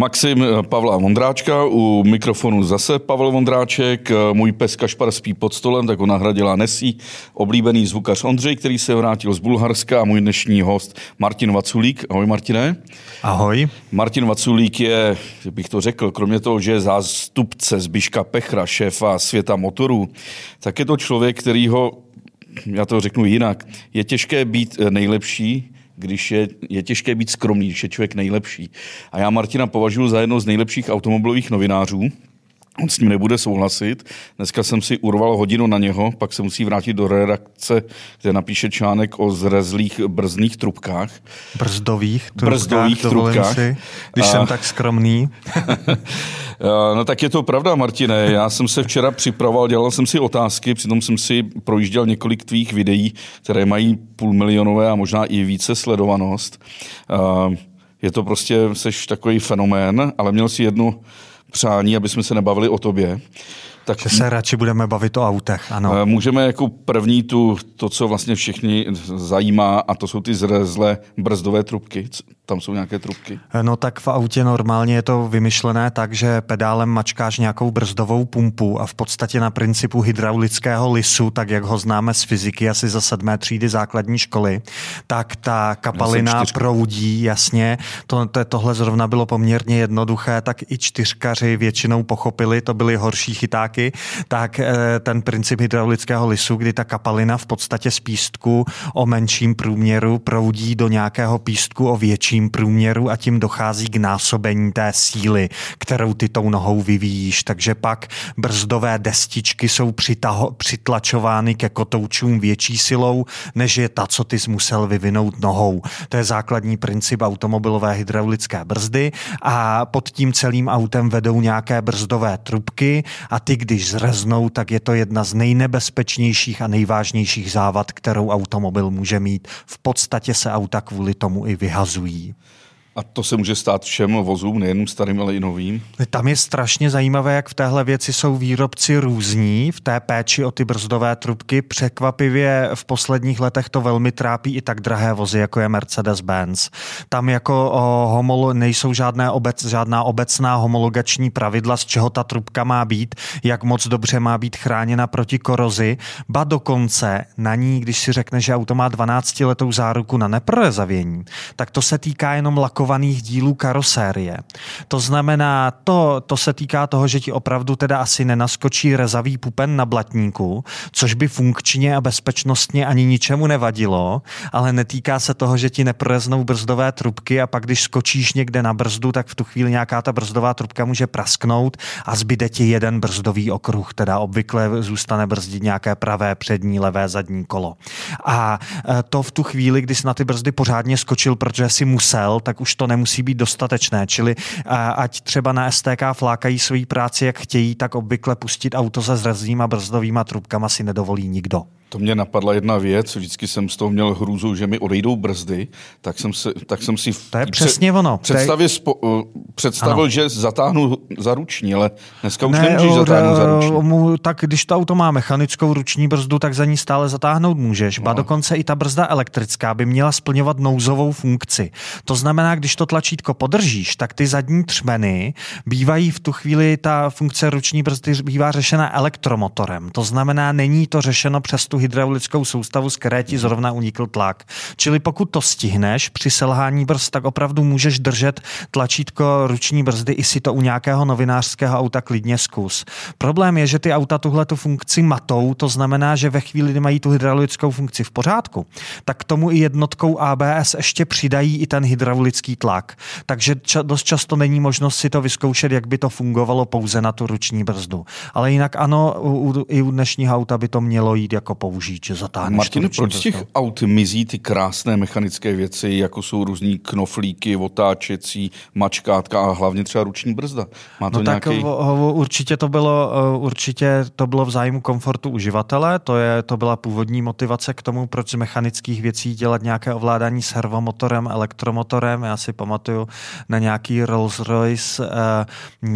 Maxim Pavla Vondráčka, u mikrofonu zase Pavel Vondráček, můj pes Kašpar spí pod stolem, tak ho nahradila Nesí, oblíbený zvukař Ondřej, který se vrátil z Bulharska a můj dnešní host Martin Vaculík. Ahoj Martine. Ahoj. Martin Vaculík je, bych to řekl, kromě toho, že je zástupce Zbiška Pechra, šéfa světa motorů, tak je to člověk, který ho, já to řeknu jinak, je těžké být eh, nejlepší, když je, je těžké být skromný, když je člověk nejlepší. A já Martina považuji za jedno z nejlepších automobilových novinářů. On s ním nebude souhlasit. Dneska jsem si urval hodinu na něho, pak se musí vrátit do redakce, kde napíše článek o zrezlých brzdných trubkách. Brzdových trubkách, Brzdových trubkách. Si, když a... jsem tak skromný. no tak je to pravda, Martine. Já jsem se včera připravoval, dělal jsem si otázky, přitom jsem si projížděl několik tvých videí, které mají půlmilionové a možná i více sledovanost. Je to prostě, seš takový fenomén, ale měl si jednu přání, aby jsme se nebavili o tobě. Tak že se radši budeme bavit o autech, ano. Eh, můžeme jako první tu, to, co vlastně všechny zajímá, a to jsou ty zrezlé brzdové trubky tam jsou nějaké trubky? No tak v autě normálně je to vymyšlené tak, že pedálem mačkáš nějakou brzdovou pumpu a v podstatě na principu hydraulického lisu, tak jak ho známe z fyziky asi za sedmé třídy základní školy, tak ta kapalina proudí, jasně. To, to, tohle zrovna bylo poměrně jednoduché, tak i čtyřkaři většinou pochopili, to byly horší chytáky, tak eh, ten princip hydraulického lisu, kdy ta kapalina v podstatě z pístku o menším průměru proudí do nějakého pístku o větším průměru a tím dochází k násobení té síly, kterou ty tou nohou vyvíjíš. Takže pak brzdové destičky jsou přitaho, přitlačovány ke kotoučům větší silou, než je ta, co ty jsi musel vyvinout nohou. To je základní princip automobilové hydraulické brzdy a pod tím celým autem vedou nějaké brzdové trubky a ty, když zreznou, tak je to jedna z nejnebezpečnějších a nejvážnějších závad, kterou automobil může mít. V podstatě se auta kvůli tomu i vyhazují. A to se může stát všem vozům, nejenom starým, ale i novým? Tam je strašně zajímavé, jak v téhle věci jsou výrobci různí v té péči o ty brzdové trubky. Překvapivě v posledních letech to velmi trápí i tak drahé vozy, jako je Mercedes-Benz. Tam jako homolo, nejsou žádné obec, žádná obecná homologační pravidla, z čeho ta trubka má být, jak moc dobře má být chráněna proti korozi. Ba dokonce na ní, když si řekne, že auto má 12 letou záruku na neprorezavění, tak to se týká jenom lakové lakovaných dílů karosérie. To znamená, to, to se týká toho, že ti opravdu teda asi nenaskočí rezavý pupen na blatníku, což by funkčně a bezpečnostně ani ničemu nevadilo, ale netýká se toho, že ti nepreznou brzdové trubky a pak, když skočíš někde na brzdu, tak v tu chvíli nějaká ta brzdová trubka může prasknout a zbyde ti jeden brzdový okruh, teda obvykle zůstane brzdit nějaké pravé, přední, levé, zadní kolo. A e, to v tu chvíli, kdy jsi na ty brzdy pořádně skočil, protože si musel, tak už už to nemusí být dostatečné. Čili ať třeba na STK flákají svoji práci, jak chtějí, tak obvykle pustit auto se zraznýma brzdovýma trubkama si nedovolí nikdo. To mě napadla jedna věc, vždycky jsem z toho měl hrůzu, že mi odejdou brzdy, tak jsem, se, tak jsem si to je přesně ono. Představě spo, uh, představil, ano. že zatáhnu za ruční, ale dneska už ne, nemůžeš zatáhnout za ruční. Tak když to auto má mechanickou ruční brzdu, tak za ní stále zatáhnout můžeš. No. Ba dokonce i ta brzda elektrická by měla splňovat nouzovou funkci. To znamená, když to tlačítko podržíš, tak ty zadní třmeny bývají v tu chvíli, ta funkce ruční brzdy bývá řešena elektromotorem. To znamená, není to řešeno přes tu hydraulickou soustavu, z které ti zrovna unikl tlak. Čili pokud to stihneš při selhání brzd, tak opravdu můžeš držet tlačítko ruční brzdy, i si to u nějakého novinářského auta klidně zkus. Problém je, že ty auta tuhle tu funkci matou, to znamená, že ve chvíli, kdy mají tu hydraulickou funkci v pořádku, tak k tomu i jednotkou ABS ještě přidají i ten hydraulický tlak. Takže ča- dost často není možnost si to vyzkoušet, jak by to fungovalo pouze na tu ruční brzdu. Ale jinak ano, u, u, i u dnešního auta by to mělo jít jako použít, že zatáhneš Martin, proč z těch aut mizí ty krásné mechanické věci, jako jsou různý knoflíky, otáčecí, mačkátka a hlavně třeba ruční brzda? Má to no nějaký... tak určitě to bylo, eh, určitě to bylo v zájmu komfortu uživatele, to, je, to byla původní motivace k tomu, proč z mechanických věcí dělat nějaké ovládání servomotorem, elektromotorem. Já si pamatuju na nějaký Rolls-Royce, eh,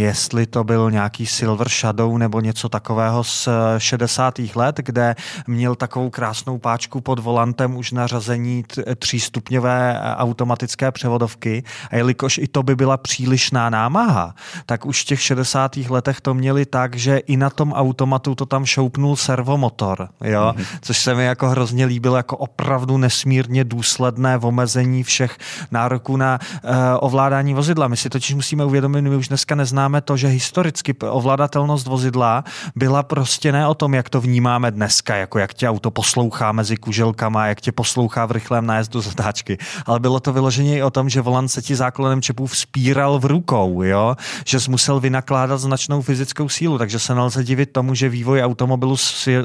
jestli to byl nějaký Silver Shadow nebo něco takového z 60. let, kde mě měl takovou krásnou páčku pod volantem už na řazení třístupňové automatické převodovky a jelikož i to by byla přílišná námaha, tak už v těch 60. letech to měli tak, že i na tom automatu to tam šoupnul servomotor, jo? Mm-hmm. což se mi jako hrozně líbilo jako opravdu nesmírně důsledné omezení všech nároků na uh, ovládání vozidla. My si totiž musíme uvědomit, my už dneska neznáme to, že historicky ovladatelnost vozidla byla prostě ne o tom, jak to vnímáme dneska, jako jak tě auto poslouchá mezi kuželkama, jak tě poslouchá v rychlém nájezdu zatáčky, ale bylo to vyloženě i o tom, že volant se ti základem čepů vzpíral v rukou, jo? že jsi musel vynakládat značnou fyzickou sílu, takže se nelze divit tomu, že vývoj automobilu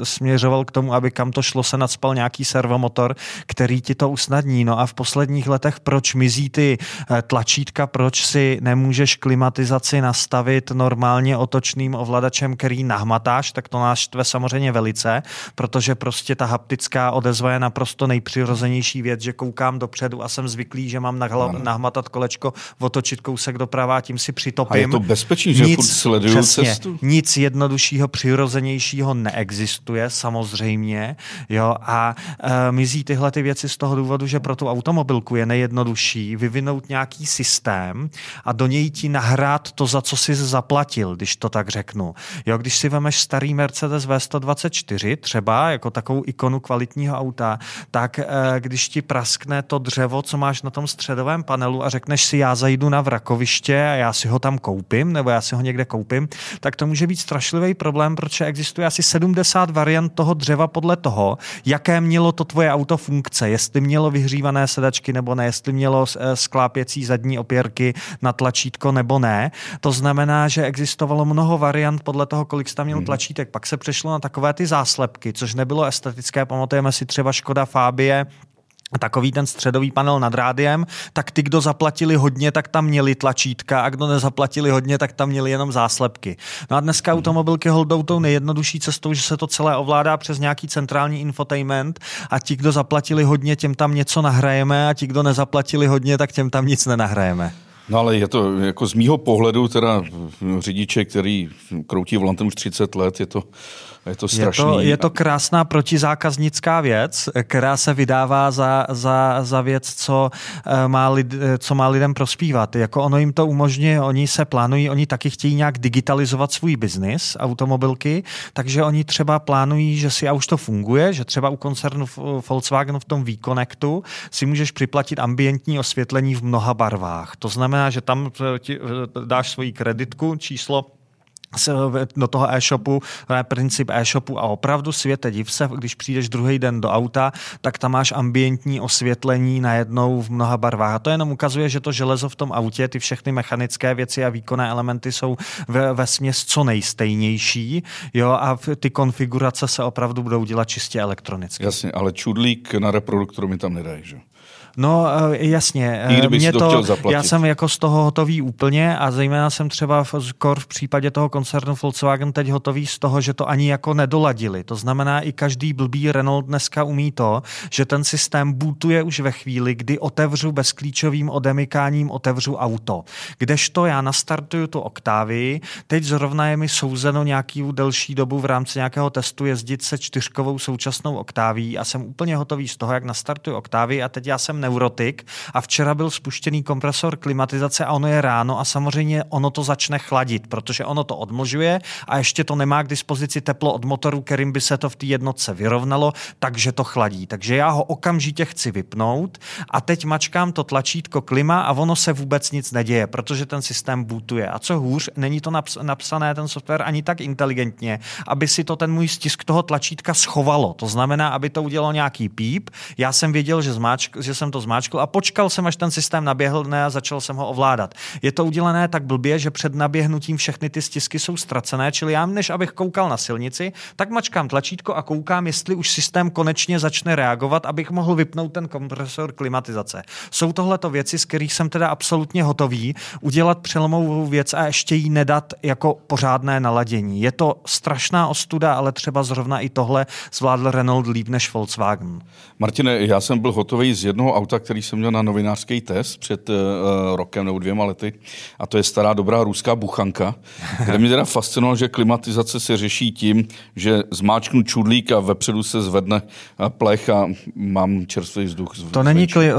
směřoval k tomu, aby kam to šlo, se nadspal nějaký servomotor, který ti to usnadní. No a v posledních letech proč mizí ty eh, tlačítka, proč si nemůžeš klimatizaci nastavit normálně otočným ovladačem, který nahmatáš, tak to nás štve samozřejmě velice, protože prostě ta haptická odezva je naprosto nejpřirozenější věc, že koukám dopředu a jsem zvyklý, že mám nahmatat kolečko, otočit kousek doprava, tím si přitopím. A je to bezpečný, že nic, sleduju přesně, cestu? Nic jednoduššího, přirozenějšího neexistuje, samozřejmě. Jo, a e, mizí tyhle ty věci z toho důvodu, že pro tu automobilku je nejjednodušší vyvinout nějaký systém a do něj ti nahrát to, za co jsi zaplatil, když to tak řeknu. Jo, když si vemeš starý Mercedes V124, třeba jako takovou ikonu kvalitního auta, tak e, když ti praskne to dřevo, co máš na tom středovém panelu a řekneš si, já zajdu na vrakoviště a já si ho tam koupím, nebo já si ho někde koupím, tak to může být strašlivý problém, protože existuje asi 70 variant toho dřeva podle toho, jaké mělo to tvoje auto funkce, jestli mělo vyhřívané sedačky nebo ne, jestli mělo eh, sklápěcí zadní opěrky na tlačítko nebo ne. To znamená, že existovalo mnoho variant podle toho, kolik jsi tam měl hmm. tlačítek. Pak se přešlo na takové ty záslepky, což nebylo estetické. Pamatujeme si třeba Škoda Fabie, takový ten středový panel nad rádiem, tak ty, kdo zaplatili hodně, tak tam měli tlačítka a kdo nezaplatili hodně, tak tam měli jenom záslepky. No a dneska automobilky holdou tou nejjednodušší cestou, že se to celé ovládá přes nějaký centrální infotainment a ti, kdo zaplatili hodně, těm tam něco nahrajeme a ti, kdo nezaplatili hodně, tak těm tam nic nenahrajeme. No ale je to jako z mýho pohledu teda řidiče, který kroutí volantem už 30 let, je to je to strašný. Je to, je to krásná protizákaznická věc, která se vydává za, za, za věc, co eh, má, lid, co má lidem prospívat. Jako ono jim to umožňuje, oni se plánují, oni taky chtějí nějak digitalizovat svůj biznis, automobilky, takže oni třeba plánují, že si, a už to funguje, že třeba u koncernu Volkswagenu v tom V-Connectu si můžeš připlatit ambientní osvětlení v mnoha barvách. To znamená, že tam eh, eh, dáš svoji kreditku, číslo do toho e-shopu, to je princip e-shopu a opravdu světe div se, když přijdeš druhý den do auta, tak tam máš ambientní osvětlení najednou v mnoha barvách. A to jenom ukazuje, že to železo v tom autě, ty všechny mechanické věci a výkonné elementy jsou ve, ve směs co nejstejnější jo, a ty konfigurace se opravdu budou dělat čistě elektronicky. Jasně, ale čudlík na reproduktoru mi tam nedají, že? No eh, jasně. I Mě to, to chtěl já jsem jako z toho hotový úplně a zejména jsem třeba v, v případě toho koncernu Volkswagen teď hotový z toho, že to ani jako nedoladili. To znamená, i každý blbý Renault dneska umí to, že ten systém bootuje už ve chvíli, kdy otevřu bezklíčovým odemykáním otevřu auto. Kdežto já nastartuju tu oktávy, teď zrovna je mi souzeno nějaký delší dobu v rámci nějakého testu jezdit se čtyřkovou současnou oktáví a jsem úplně hotový z toho, jak nastartuju oktávy a teď já jsem neurotik a včera byl spuštěný kompresor klimatizace a ono je ráno a samozřejmě ono to začne chladit, protože ono to odmlžuje a ještě to nemá k dispozici teplo od motoru, kterým by se to v té jednotce vyrovnalo, takže to chladí. Takže já ho okamžitě chci vypnout a teď mačkám to tlačítko klima a ono se vůbec nic neděje, protože ten systém bootuje. A co hůř, není to napsané ten software ani tak inteligentně, aby si to ten můj stisk toho tlačítka schovalo. To znamená, aby to udělalo nějaký píp. Já jsem věděl, že, zmáčk, že jsem to zmáčkl a počkal jsem, až ten systém naběhl ne, a začal jsem ho ovládat. Je to udělané tak blbě, že před naběhnutím všechny ty stisky jsou ztracené, čili já, než abych koukal na silnici, tak mačkám tlačítko a koukám, jestli už systém konečně začne reagovat, abych mohl vypnout ten kompresor klimatizace. Jsou tohleto věci, z kterých jsem teda absolutně hotový udělat přelomovou věc a ještě jí nedat jako pořádné naladění. Je to strašná ostuda, ale třeba zrovna i tohle zvládl Renault líp než Volkswagen. Martine, já jsem byl hotový z jednoho auta, který jsem měl na novinářský test před uh, rokem nebo dvěma lety a to je stará dobrá ruská buchanka, kde mě teda fascinovalo, že klimatizace se řeší tím, že zmáčknu čudlík a vepředu se zvedne plech a mám čerstvý vzduch. To není, to, je,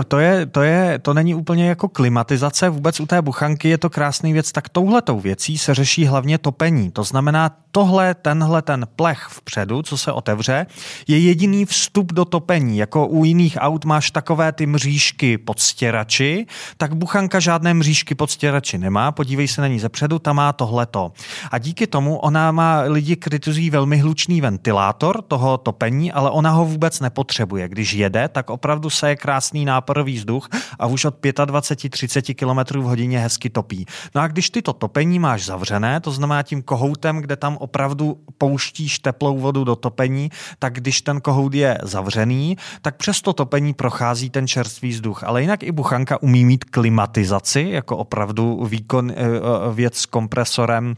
to, je, to není úplně jako klimatizace, vůbec u té buchanky je to krásný věc, tak touhletou věcí se řeší hlavně topení. To znamená, tohle, tenhle ten plech vpředu, co se otevře, je jediný vstup do topení. Jako u jiných aut máš takové ty mřížky pod stěrači, tak buchanka žádné mřížky pod stěrači nemá. Podívej se na ní zepředu, tam má tohleto. A díky tomu ona má, lidi kritizují velmi hlučný ventilátor toho topení, ale ona ho vůbec nepotřebuje. Když jede, tak opravdu se je krásný náporový vzduch a už od 25-30 km v hodině hezky topí. No a když ty to topení máš zavřené, to znamená tím kohoutem, kde tam opravdu pouštíš teplou vodu do topení, tak když ten kohout je zavřený, tak přes to topení prochází ten čerstvý vzduch. Ale jinak i buchanka umí mít klimatizaci, jako opravdu výkon, eh, eh, věc s kompresorem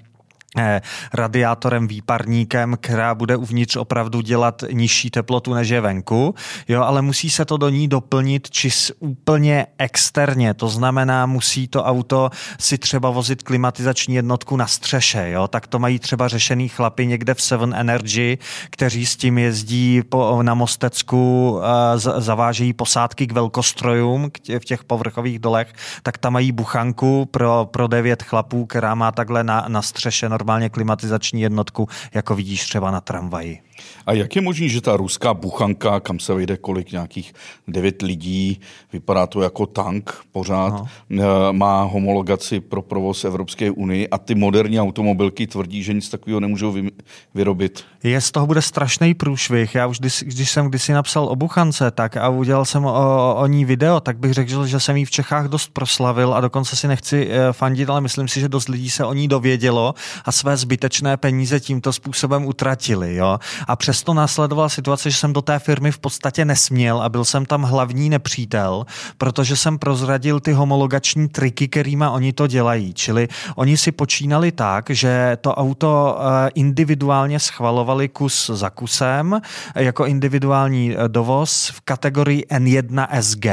radiátorem, výparníkem, která bude uvnitř opravdu dělat nižší teplotu než je venku, jo, ale musí se to do ní doplnit čis úplně externě, to znamená, musí to auto si třeba vozit klimatizační jednotku na střeše, jo, tak to mají třeba řešený chlapy někde v Seven Energy, kteří s tím jezdí po, na Mostecku, uh, zavážejí posádky k velkostrojům v těch povrchových dolech, tak tam mají buchanku pro, pro devět chlapů, která má takhle na, na střeše normálně klimatizační jednotku, jako vidíš třeba na tramvaji. A jak je možné, že ta ruská buchanka, kam se vejde kolik nějakých devět lidí, vypadá to jako tank pořád, no. Eh, má homologaci pro provoz Evropské unii a ty moderní automobilky tvrdí, že nic takového nemůžou vyrobit? Je z toho bude strašný průšvih. Já už když, když jsem kdysi napsal o buchance tak a udělal jsem o, o ní video, tak bych řekl, že jsem ji v Čechách dost proslavil a dokonce si nechci eh, fandit, ale myslím si, že dost lidí se o ní dovědělo a své zbytečné peníze tímto způsobem utratili. Jo? A přesto následovala situace, že jsem do té firmy v podstatě nesměl a byl jsem tam hlavní nepřítel, protože jsem prozradil ty homologační triky, kterýma oni to dělají. Čili oni si počínali tak, že to auto eh, individuálně schvalovali kus za kusem jako individuální eh, dovoz v kategorii N1 SG,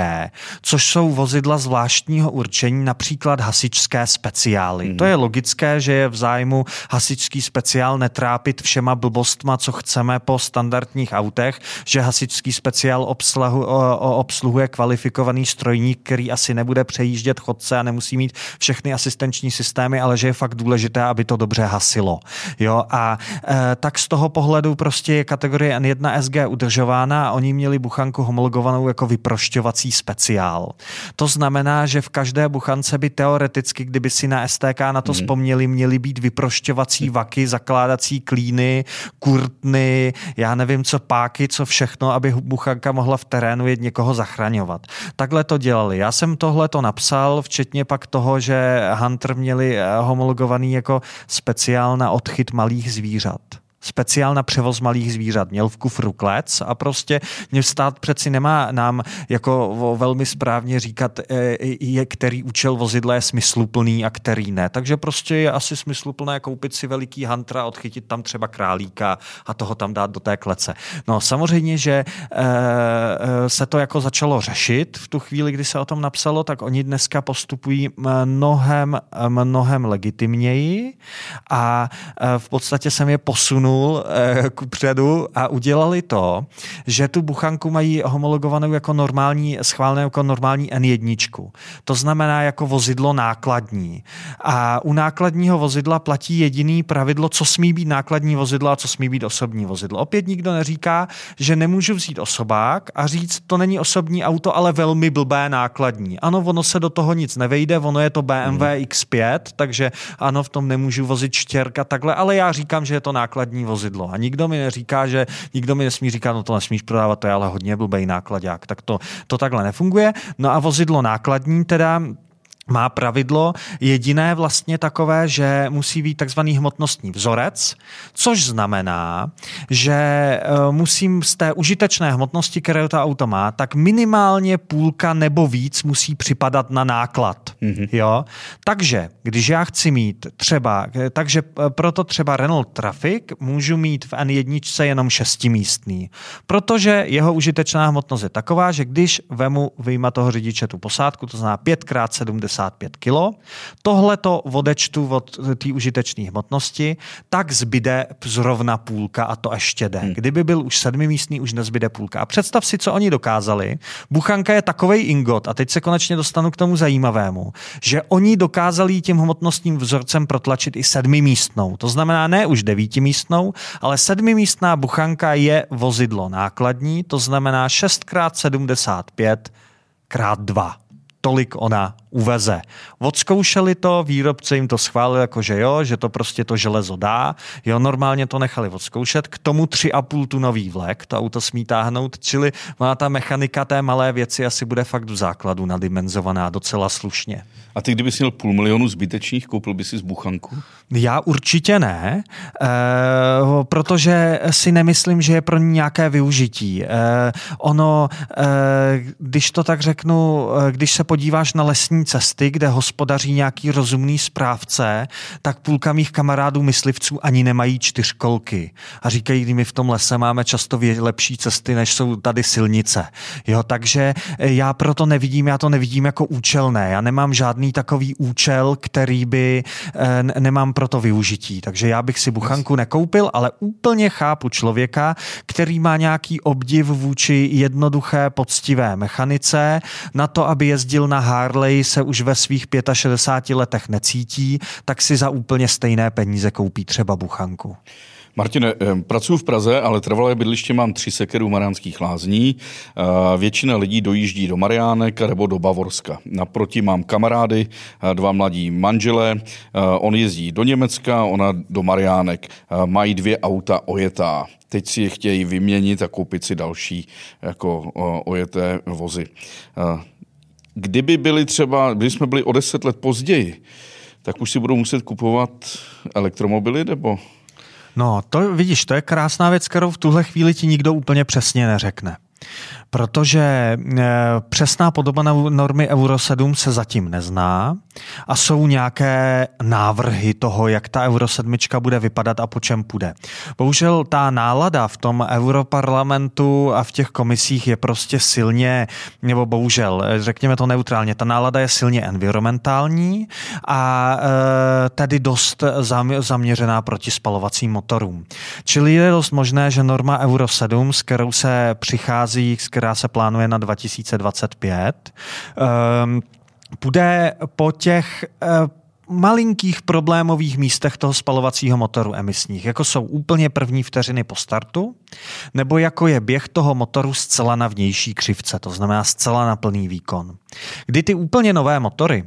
což jsou vozidla zvláštního určení, například hasičské speciály. Mm. To je logické, že je v zájmu hasičský speciál netrápit všema blbostma, co chceme po standardních autech, že hasičský speciál obsluhu, obsluhuje kvalifikovaný strojník, který asi nebude přejíždět chodce a nemusí mít všechny asistenční systémy, ale že je fakt důležité, aby to dobře hasilo. Jo, a e, tak z toho pohledu prostě je kategorie N1 SG udržována a oni měli buchanku homologovanou jako vyprošťovací speciál. To znamená, že v každé buchance by teoreticky, kdyby si na STK na to hmm. vzpomněli, měly být vyprošťovací vaky, zakládací klíny, kurtny, já nevím, co páky, co všechno, aby buchanka mohla v terénu jet někoho zachraňovat. Takhle to dělali. Já jsem tohle to napsal, včetně pak toho, že Hunter měli eh, homologovaný jako speciál na odchyt malých zvířat speciál na převoz malých zvířat. Měl v kufru klec a prostě mě stát přeci nemá nám jako velmi správně říkat, e, je, který účel vozidla je smysluplný a který ne. Takže prostě je asi smysluplné koupit si veliký hantra, odchytit tam třeba králíka a toho tam dát do té klece. No samozřejmě, že e, e, se to jako začalo řešit v tu chvíli, kdy se o tom napsalo, tak oni dneska postupují mnohem, mnohem legitimněji a v podstatě jsem je posunul posunul eh, ku předu a udělali to, že tu buchanku mají homologovanou jako normální, schválenou jako normální N1. To znamená jako vozidlo nákladní. A u nákladního vozidla platí jediný pravidlo, co smí být nákladní vozidlo a co smí být osobní vozidlo. Opět nikdo neříká, že nemůžu vzít osobák a říct, to není osobní auto, ale velmi blbé nákladní. Ano, ono se do toho nic nevejde, ono je to BMW hmm. X5, takže ano, v tom nemůžu vozit štěrka takhle, ale já říkám, že je to nákladní nákladní vozidlo. A nikdo mi neříká, že nikdo mi nesmí říkat, no to nesmíš prodávat, to je ale hodně blbej nákladák. Tak to, to takhle nefunguje. No a vozidlo nákladní teda má pravidlo jediné vlastně takové, že musí být takzvaný hmotnostní vzorec, což znamená, že eh, musím z té užitečné hmotnosti, kterou to auto má, tak minimálně půlka nebo víc musí připadat na náklad. Mm-hmm. Jo? Takže, když já chci mít třeba, eh, takže eh, proto třeba Renault Traffic můžu mít v N1 jenom šestimístný, protože jeho užitečná hmotnost je taková, že když vemu vyjma toho řidiče tu posádku, to znamená 5x70 65 kg. Tohle to odečtu od té užitečné hmotnosti, tak zbyde zrovna půlka a to ještě jde. Hmm. Kdyby byl už sedmimístný, už nezbyde půlka. A představ si, co oni dokázali. Buchanka je takový ingot, a teď se konečně dostanu k tomu zajímavému, že oni dokázali tím hmotnostním vzorcem protlačit i sedmimístnou. To znamená ne už devítimístnou, ale sedmimístná buchanka je vozidlo nákladní, to znamená 6x75 krát 2 tolik ona uveze. Odzkoušeli to, výrobce jim to schválil jako, že jo, že to prostě to železo dá. Jo, normálně to nechali odzkoušet. K tomu 3,5 tunový vlek, to auto smí táhnout, čili ona ta mechanika té malé věci asi bude fakt v základu nadimenzovaná docela slušně. A ty, kdybys měl půl milionu zbytečných, koupil by si z buchanku? Já určitě ne, eh, protože si nemyslím, že je pro ní nějaké využití. Eh, ono, eh, když to tak řeknu, když se podíváš na lesní cesty, kde hospodaří nějaký rozumný správce, tak půlka mých kamarádů myslivců ani nemají čtyřkolky. A říkají, my v tom lese máme často lepší cesty, než jsou tady silnice. Jo, takže já proto nevidím, já to nevidím jako účelné. Já nemám žádný takový účel, který by eh, nemám proto využití. Takže já bych si buchanku nekoupil, ale úplně chápu člověka, který má nějaký obdiv vůči jednoduché, poctivé mechanice, na to, aby jezdil na Harley, se už ve svých 65 letech necítí, tak si za úplně stejné peníze koupí třeba buchanku. Martine, eh, pracuji v Praze, ale trvalé bydliště mám tři sekery u Mariánských lázní. Eh, většina lidí dojíždí do Mariánek nebo do Bavorska. Naproti mám kamarády, eh, dva mladí manželé. On jezdí do Německa, ona do Mariánek. Mají dvě auta ojetá. Teď si je chtějí vyměnit a koupit si další jako ojeté vozy. Kdyby byli třeba, kdyby jsme byli o deset let později, tak už si budou muset kupovat elektromobily nebo? No, to vidíš, to je krásná věc, kterou v tuhle chvíli ti nikdo úplně přesně neřekne protože eh, přesná podoba normy Euro 7 se zatím nezná a jsou nějaké návrhy toho, jak ta Euro 7 bude vypadat a po čem půjde. Bohužel ta nálada v tom Europarlamentu a v těch komisích je prostě silně, nebo bohužel, eh, řekněme to neutrálně, ta nálada je silně environmentální a e, tedy dost zaměřená proti spalovacím motorům. Čili je dost možné, že norma Euro 7, s kterou se přichází, s která se plánuje na 2025, um, bude po těch uh, malinkých problémových místech toho spalovacího motoru emisních, jako jsou úplně první vteřiny po startu, nebo jako je běh toho motoru zcela na vnější křivce, to znamená zcela na plný výkon. Kdy ty úplně nové motory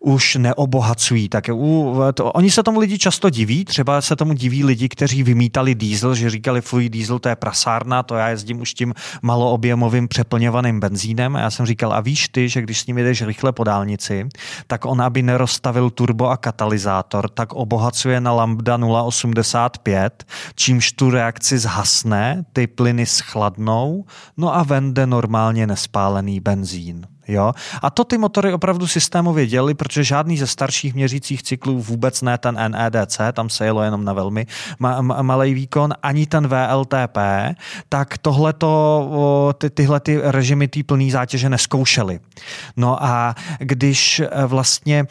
už neobohacují, tak u, to, oni se tomu lidi často diví, třeba se tomu diví lidi, kteří vymítali diesel, že říkali, fuj, diesel to je prasárna, to já jezdím už tím maloobjemovým přeplňovaným benzínem a já jsem říkal, a víš ty, že když s ním jedeš rychle po dálnici, tak on, aby nerozstavil turbo a katalyzátor, tak obohacuje na lambda 0,85, čímž tu reakci zhasne, ty plyny schladnou, no a vende normálně nespálený benzín. Jo? A to ty motory opravdu systémově dělali, protože žádný ze starších měřících cyklů, vůbec ne ten NEDC, tam se jelo jenom na velmi ma- ma- malý výkon, ani ten VLTP, tak tohleto, ty, tyhle ty režimy té plné zátěže neskoušely. No a když e, vlastně e,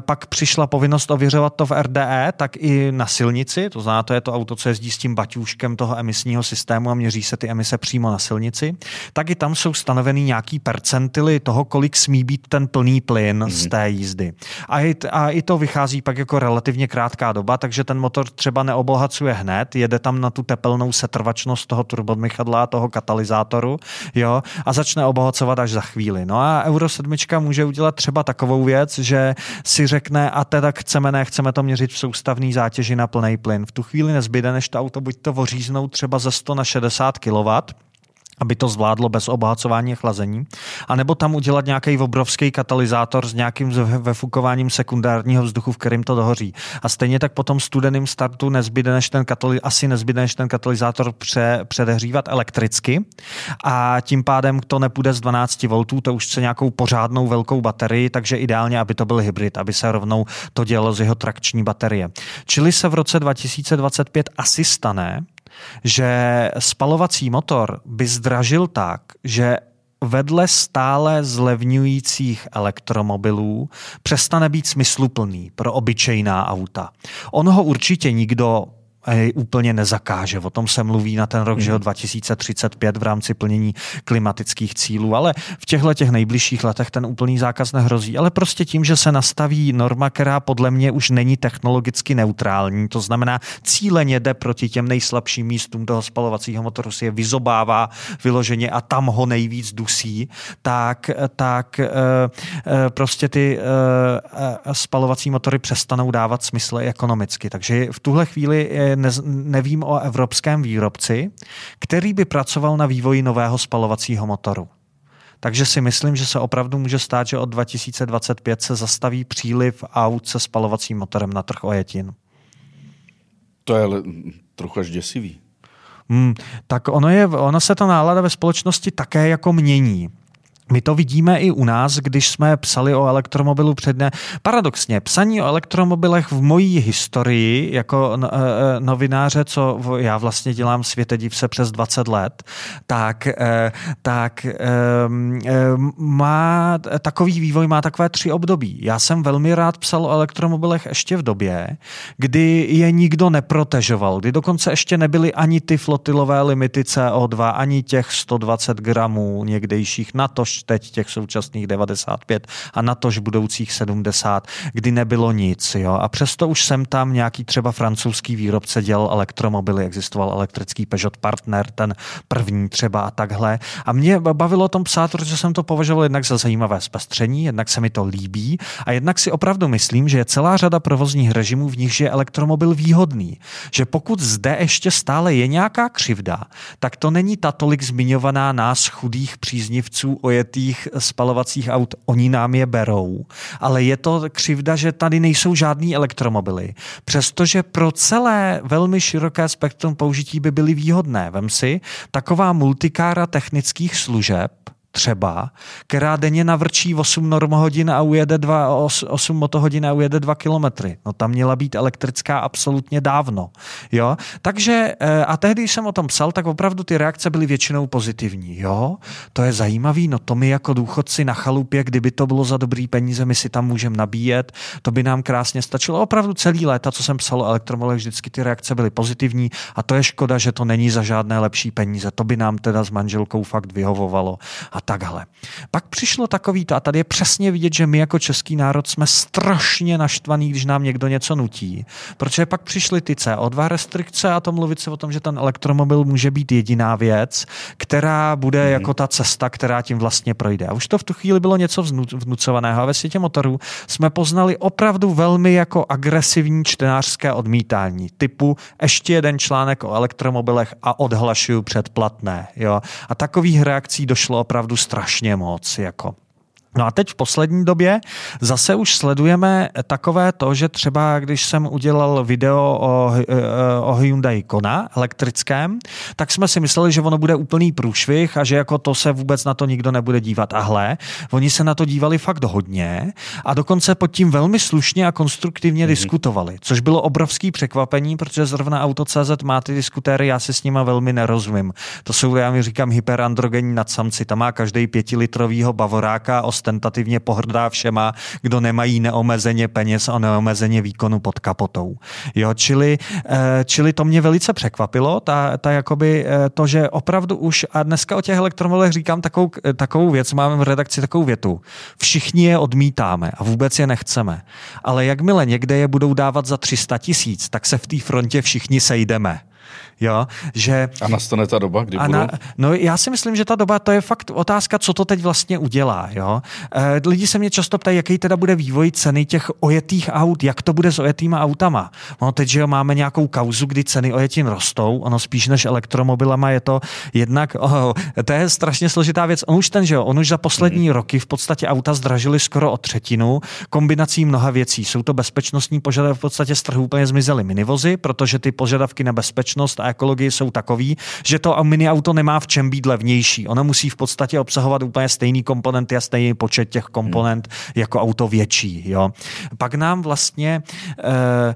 pak přišla povinnost ověřovat to v RDE, tak i na silnici, to znamená, to je to auto, co jezdí s tím baťůžkem toho emisního systému a měří se ty emise přímo na silnici, tak i tam jsou stanoveny nějaký percentily toho, kolik smí být ten plný plyn mm-hmm. z té jízdy. A i, a i to vychází pak jako relativně krátká doba, takže ten motor třeba neobohacuje hned, jede tam na tu tepelnou setrvačnost toho turbomychadla, toho katalyzátoru, jo, a začne obohacovat až za chvíli. No a Euro 7 může udělat třeba takovou věc, že si řekne, a teda chceme, ne, chceme to měřit v soustavné zátěži na plný plyn. V tu chvíli nezbyde, než to auto buď to voříznou třeba ze 100 na 60 kW, aby to zvládlo bez obohacování a chlazení, anebo tam udělat nějaký obrovský katalyzátor s nějakým vefukováním sekundárního vzduchu, v kterým to dohoří. A stejně tak potom studeným startu nezbyde, než ten kataly, asi nezbyde, než ten katalyzátor pře, předehřívat elektricky a tím pádem to nepůjde z 12 V, to už chce nějakou pořádnou velkou baterii, takže ideálně, aby to byl hybrid, aby se rovnou to dělo z jeho trakční baterie. Čili se v roce 2025 asi stane, že spalovací motor by zdražil tak, že vedle stále zlevňujících elektromobilů přestane být smysluplný pro obyčejná auta. On ho určitě nikdo úplně nezakáže. O tom se mluví na ten rok, hmm. že 2035 v rámci plnění klimatických cílů, ale v těchto těch nejbližších letech ten úplný zákaz nehrozí. Ale prostě tím, že se nastaví norma, která podle mě už není technologicky neutrální, to znamená cíleně jde proti těm nejslabším místům toho spalovacího motoru, si je vyzobává vyloženě a tam ho nejvíc dusí, tak, tak e, e, prostě ty e, spalovací motory přestanou dávat smysl ekonomicky. Takže v tuhle chvíli ne, nevím o evropském výrobci, který by pracoval na vývoji nového spalovacího motoru. Takže si myslím, že se opravdu může stát, že od 2025 se zastaví příliv aut se spalovacím motorem na trh ojetin. To je ale trochu až děsivý. Hmm, tak ono, je, ono se ta nálada ve společnosti také jako mění. My to vidíme i u nás, když jsme psali o elektromobilu předne. Paradoxně, psaní o elektromobilech v mojí historii jako e, e, novináře, co já vlastně dělám světe div se přes 20 let, tak, e, tak má takový vývoj má takové tři období. Já jsem velmi rád psal o elektromobilech ještě v době, kdy je nikdo neprotežoval, kdy dokonce ještě nebyly ani ty flotilové limity CO2, ani těch 120 gramů někdejších, natož teď těch současných 95 a natož budoucích 70, kdy nebylo nic. Jo? A přesto už jsem tam nějaký třeba francouzský výrobce dělal elektromobily, existoval elektrický Peugeot Partner, ten první třeba a takhle. A mě bavilo o tom psát, protože jsem to považoval jednak za zajímavé zpestření, jednak se mi to líbí a jednak si opravdu myslím, že je celá řada provozních režimů, v nichž je elektromobil výhodný. Že pokud zde ještě stále je nějaká křivda, tak to není ta tolik zmiňovaná nás chudých příznivců ojet ojetých spalovacích aut, oni nám je berou, ale je to křivda, že tady nejsou žádný elektromobily. Přestože pro celé velmi široké spektrum použití by byly výhodné. Vem si, taková multikára technických služeb, třeba, která denně navrčí 8 normohodin a ujede 2, 8 motohodin a ujede 2 kilometry. No tam měla být elektrická absolutně dávno. Jo? Takže, eh, a tehdy, když jsem o tom psal, tak opravdu ty reakce byly většinou pozitivní. Jo? To je zajímavý, no to my jako důchodci na chalupě, kdyby to bylo za dobrý peníze, my si tam můžeme nabíjet, to by nám krásně stačilo. Opravdu celý léta, co jsem psal o elektromolech, vždycky ty reakce byly pozitivní a to je škoda, že to není za žádné lepší peníze. To by nám teda s manželkou fakt vyhovovalo. A takhle. Pak přišlo takový to, a tady je přesně vidět, že my jako český národ jsme strašně naštvaný, když nám někdo něco nutí, protože pak přišly ty CO2 restrikce a to mluvit se o tom, že ten elektromobil může být jediná věc, která bude mm. jako ta cesta, která tím vlastně projde. A už to v tu chvíli bylo něco vnucovaného a ve světě motorů jsme poznali opravdu velmi jako agresivní čtenářské odmítání typu ještě jeden článek o elektromobilech a odhlašuju předplatné. Jo? A takových reakcí došlo opravdu opravdu strašně moc. Jako. No a teď v poslední době zase už sledujeme takové to, že třeba když jsem udělal video o, eh, o Hyundai Kona elektrickém, tak jsme si mysleli, že ono bude úplný průšvih a že jako to se vůbec na to nikdo nebude dívat. A hle, oni se na to dívali fakt hodně a dokonce pod tím velmi slušně a konstruktivně mm-hmm. diskutovali, což bylo obrovský překvapení, protože zrovna Auto.cz má ty diskutéry, já si s nima velmi nerozumím. To jsou, já mi říkám, hyperandrogenní nadsamci. Tam má každý pětilitrovýho bavoráka ostentativně pohrdá všema, kdo nemají neomezeně peněz a neomezeně výkonu pod kapotou. Jo, čili, eh, čili to mě velice překvapilo, ta, ta jakoby eh, to, že opravdu už, a dneska o těch elektromobilech říkám takovou, takovou věc, máme v redakci takovou větu. Všichni je odmítáme a vůbec je nechceme. Ale jakmile někde je budou dávat za 300 tisíc, tak se v té frontě všichni sejdeme Jo? Že, a nastane ta doba, kdy a budou? Na, no já si myslím, že ta doba, to je fakt otázka, co to teď vlastně udělá. Jo? E, lidi se mě často ptají, jaký teda bude vývoj ceny těch ojetých aut, jak to bude s ojetýma autama. No teď, že jo, máme nějakou kauzu, kdy ceny ojetin rostou, ono spíš než elektromobilama je to jednak, oh, to je strašně složitá věc. On už ten, že jo, on už za poslední hmm. roky v podstatě auta zdražily skoro o třetinu, kombinací mnoha věcí. Jsou to bezpečnostní požadavky, v podstatě z trhu úplně zmizely minivozy, protože ty požadavky na bezpečnost a ekologii jsou takový, že to mini auto nemá v čem být levnější. Ono musí v podstatě obsahovat úplně stejný komponenty a stejný počet těch komponent hmm. jako auto větší. Jo. Pak nám vlastně, e,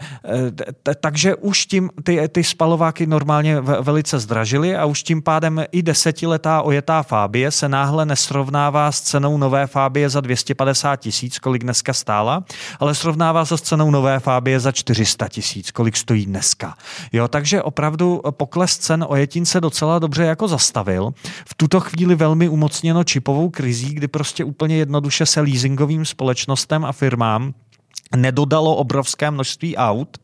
e, takže už tím ty, ty spalováky normálně velice zdražily a už tím pádem i desetiletá ojetá Fábie se náhle nesrovnává s cenou nové Fábie za 250 tisíc, kolik dneska stála, ale srovnává se s cenou nové Fábie za 400 tisíc, kolik stojí dneska. Jo, takže opravdu pokles cen ojetin se docela dobře jako zastavil. V tuto chvíli velmi umocněno čipovou krizí, kdy prostě úplně jednoduše se leasingovým společnostem a firmám nedodalo obrovské množství aut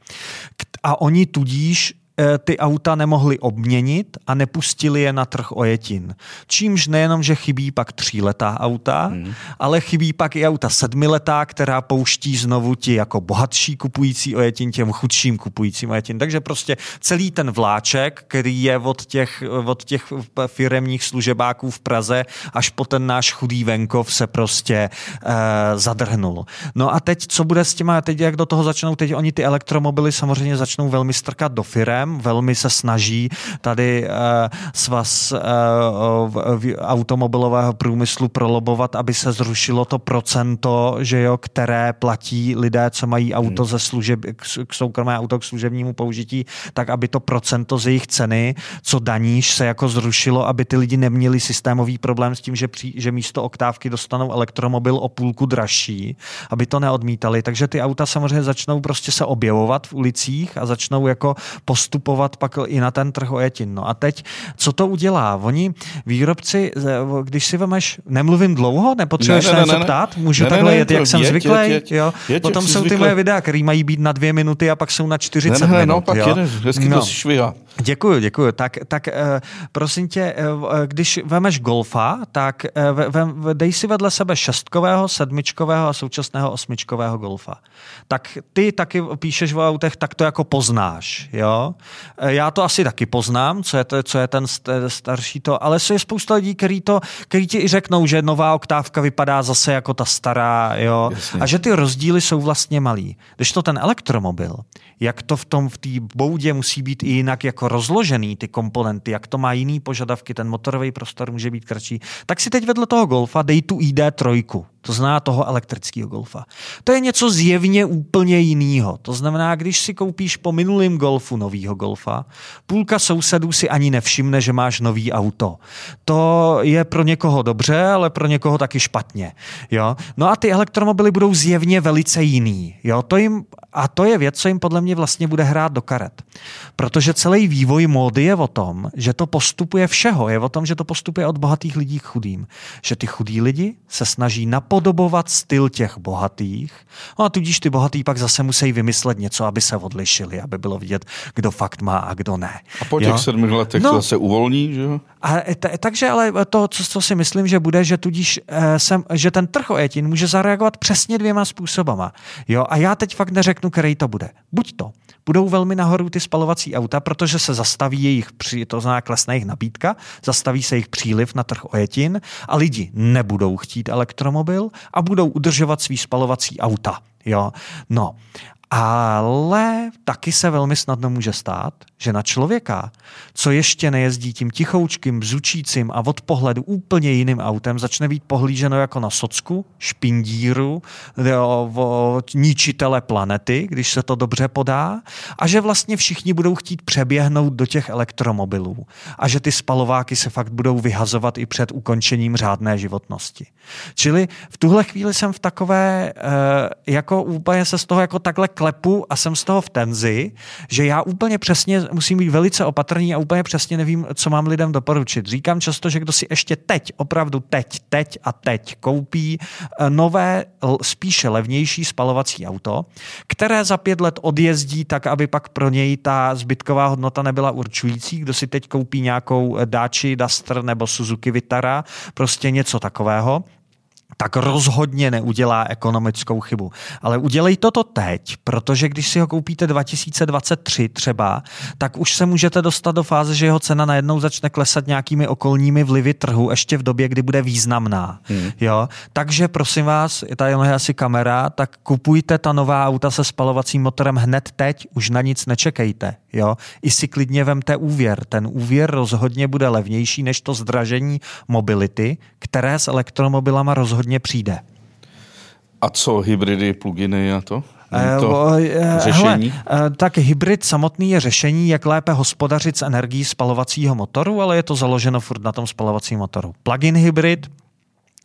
a oni tudíž ty auta nemohli obměnit a nepustili je na trh ojetin. Čímž nejenom, že chybí pak tříletá auta, hmm. ale chybí pak i auta sedmiletá, která pouští znovu ti jako bohatší kupující ojetin těm chudším kupujícím ojetin. Takže prostě celý ten vláček, který je od těch, od těch firemních služebáků v Praze až po ten náš chudý venkov se prostě uh, zadrhnul. No a teď, co bude s těma, teď jak do toho začnou, teď oni ty elektromobily samozřejmě začnou velmi strkat do firem, firem, velmi se snaží tady uh, svaz uh, automobilového průmyslu prolobovat, aby se zrušilo to procento, že jo, které platí lidé, co mají auto hmm. ze služeb, k soukromé auto k služebnímu použití, tak aby to procento z jejich ceny, co daníš, se jako zrušilo, aby ty lidi neměli systémový problém s tím, že, při, že místo oktávky dostanou elektromobil o půlku dražší, aby to neodmítali. Takže ty auta samozřejmě začnou prostě se objevovat v ulicích a začnou jako postup vstupovat pak i na ten trh ojetin. No a teď, co to udělá? Oni, výrobci, když si vemeš, nemluvím dlouho, nepotřebuješ ne, ne, se ne, ptát, můžu ne, takhle ne, jet, jak jsem zvyklý. Jo? Potom jsou ty moje videa, které mají být na dvě minuty a pak jsou na 40 ne, ne, minut. No, pak jo? jedeš, hezky no. to švihá. Děkuji, děkuji. Tak, tak uh, prosím tě, uh, když vemeš golfa, tak vem, dej si vedle sebe šestkového, sedmičkového a současného osmičkového golfa. Tak ty taky píšeš v autech, tak to jako poznáš. Jo? Já to asi taky poznám, co je, to, co je ten starší to, ale je spousta lidí, který, to, který ti i řeknou, že nová oktávka vypadá zase jako ta stará, jo? a že ty rozdíly jsou vlastně malý. Když to ten elektromobil, jak to v tom v té boudě musí být i jinak jako rozložený ty komponenty, jak to má jiný požadavky, ten motorový prostor může být kratší, tak si teď vedle toho Golfa dej tu ID3, to zná toho elektrického Golfa. To je něco zjevně úplně jiného. To znamená, když si koupíš po minulém Golfu novýho Golfa, půlka sousedů si ani nevšimne, že máš nový auto. To je pro někoho dobře, ale pro někoho taky špatně. Jo? No a ty elektromobily budou zjevně velice jiný. Jo? To jim, a to je věc, co jim podle mě vlastně bude hrát do karet. Protože celý vývoj módy je o tom, že to postupuje všeho. Je o tom, že to postupuje od bohatých lidí k chudým. Že ty chudí lidi se snaží napodobovat styl těch bohatých, no a tudíž ty bohatý pak zase musí vymyslet něco, aby se odlišili, aby bylo vidět, kdo fakt má a kdo ne. A po těch jo? sedmi letech no, to zase uvolní, že jo? A, t- takže ale to, co, co si myslím, že bude, že tudíž eh, sem, že ten trh ojetin může zareagovat přesně dvěma způsobama. Jo? A já teď fakt neřeknu, který to bude. Buď to, budou velmi nahoru ty spalovací auta, protože se zastaví jejich, při, to znamená klesne jejich nabídka, zastaví se jejich příliv na trh ojetin a lidi nebudou chtít elektromobil a budou udržovat svý spalovací auta. Jo? No ale taky se velmi snadno může stát, že na člověka, co ještě nejezdí tím tichoučkým, bzučícím a od pohledu úplně jiným autem, začne být pohlíženo jako na socku, špindíru, ničitele planety, když se to dobře podá, a že vlastně všichni budou chtít přeběhnout do těch elektromobilů a že ty spalováky se fakt budou vyhazovat i před ukončením řádné životnosti. Čili v tuhle chvíli jsem v takové, eh, jako úplně se z toho jako takhle sklepu a jsem z toho v tenzi, že já úplně přesně musím být velice opatrný a úplně přesně nevím, co mám lidem doporučit. Říkám často, že kdo si ještě teď, opravdu teď, teď a teď koupí eh, nové, spíše levnější spalovací auto, které za pět let odjezdí tak, aby pak pro něj ta zbytková hodnota nebyla určující. Kdo si teď koupí nějakou Daci Duster nebo Suzuki Vitara, prostě něco takového, tak rozhodně neudělá ekonomickou chybu. Ale udělej toto teď, protože když si ho koupíte 2023 třeba, tak už se můžete dostat do fáze, že jeho cena najednou začne klesat nějakými okolními vlivy trhu, ještě v době, kdy bude významná. Hmm. Jo? Takže prosím vás, tady je asi kamera, tak kupujte ta nová auta se spalovacím motorem hned teď, už na nic nečekejte. Jo? I si klidně vemte úvěr. Ten úvěr rozhodně bude levnější než to zdražení mobility, které s elektromobilama rozhodně přijde. A co hybridy, pluginy a to? to uh, řešení? Hele, uh, tak hybrid samotný je řešení, jak lépe hospodařit s energií spalovacího motoru, ale je to založeno furt na tom spalovacím motoru. Plug-in hybrid